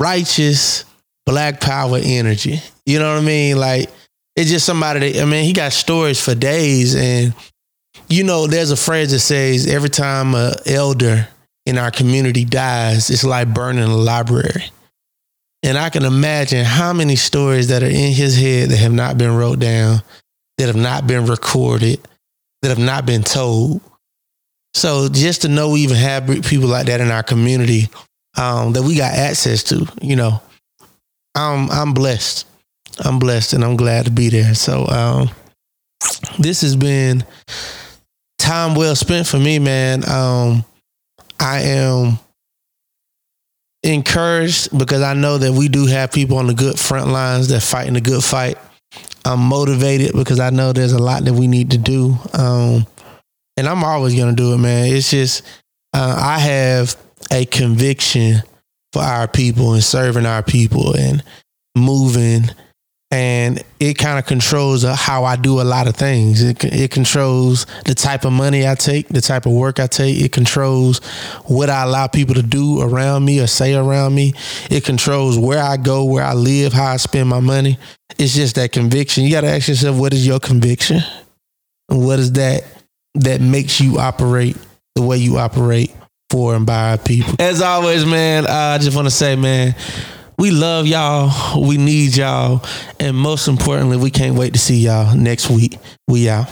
righteous, black power energy. You know what I mean? Like it's just somebody that I mean, he got stories for days and you know, there's a phrase that says every time a elder in our community dies, it's like burning a library. And I can imagine how many stories that are in his head that have not been wrote down, that have not been recorded, that have not been told. So just to know we even have people like that in our community um, that we got access to, you know, I'm I'm blessed. I'm blessed and I'm glad to be there. So um, this has been time well spent for me, man. Um, I am encouraged because I know that we do have people on the good front lines that fighting the good fight. I'm motivated because I know there's a lot that we need to do. Um, and I'm always going to do it, man. It's just, uh, I have a conviction for our people and serving our people and moving and it kind of controls uh, how I do a lot of things. It, it controls the type of money I take, the type of work I take. It controls what I allow people to do around me or say around me. It controls where I go, where I live, how I spend my money. It's just that conviction. You got to ask yourself, what is your conviction? And what is that that makes you operate the way you operate for and by people? As always, man, I just want to say, man, we love y'all. We need y'all. And most importantly, we can't wait to see y'all next week. We out.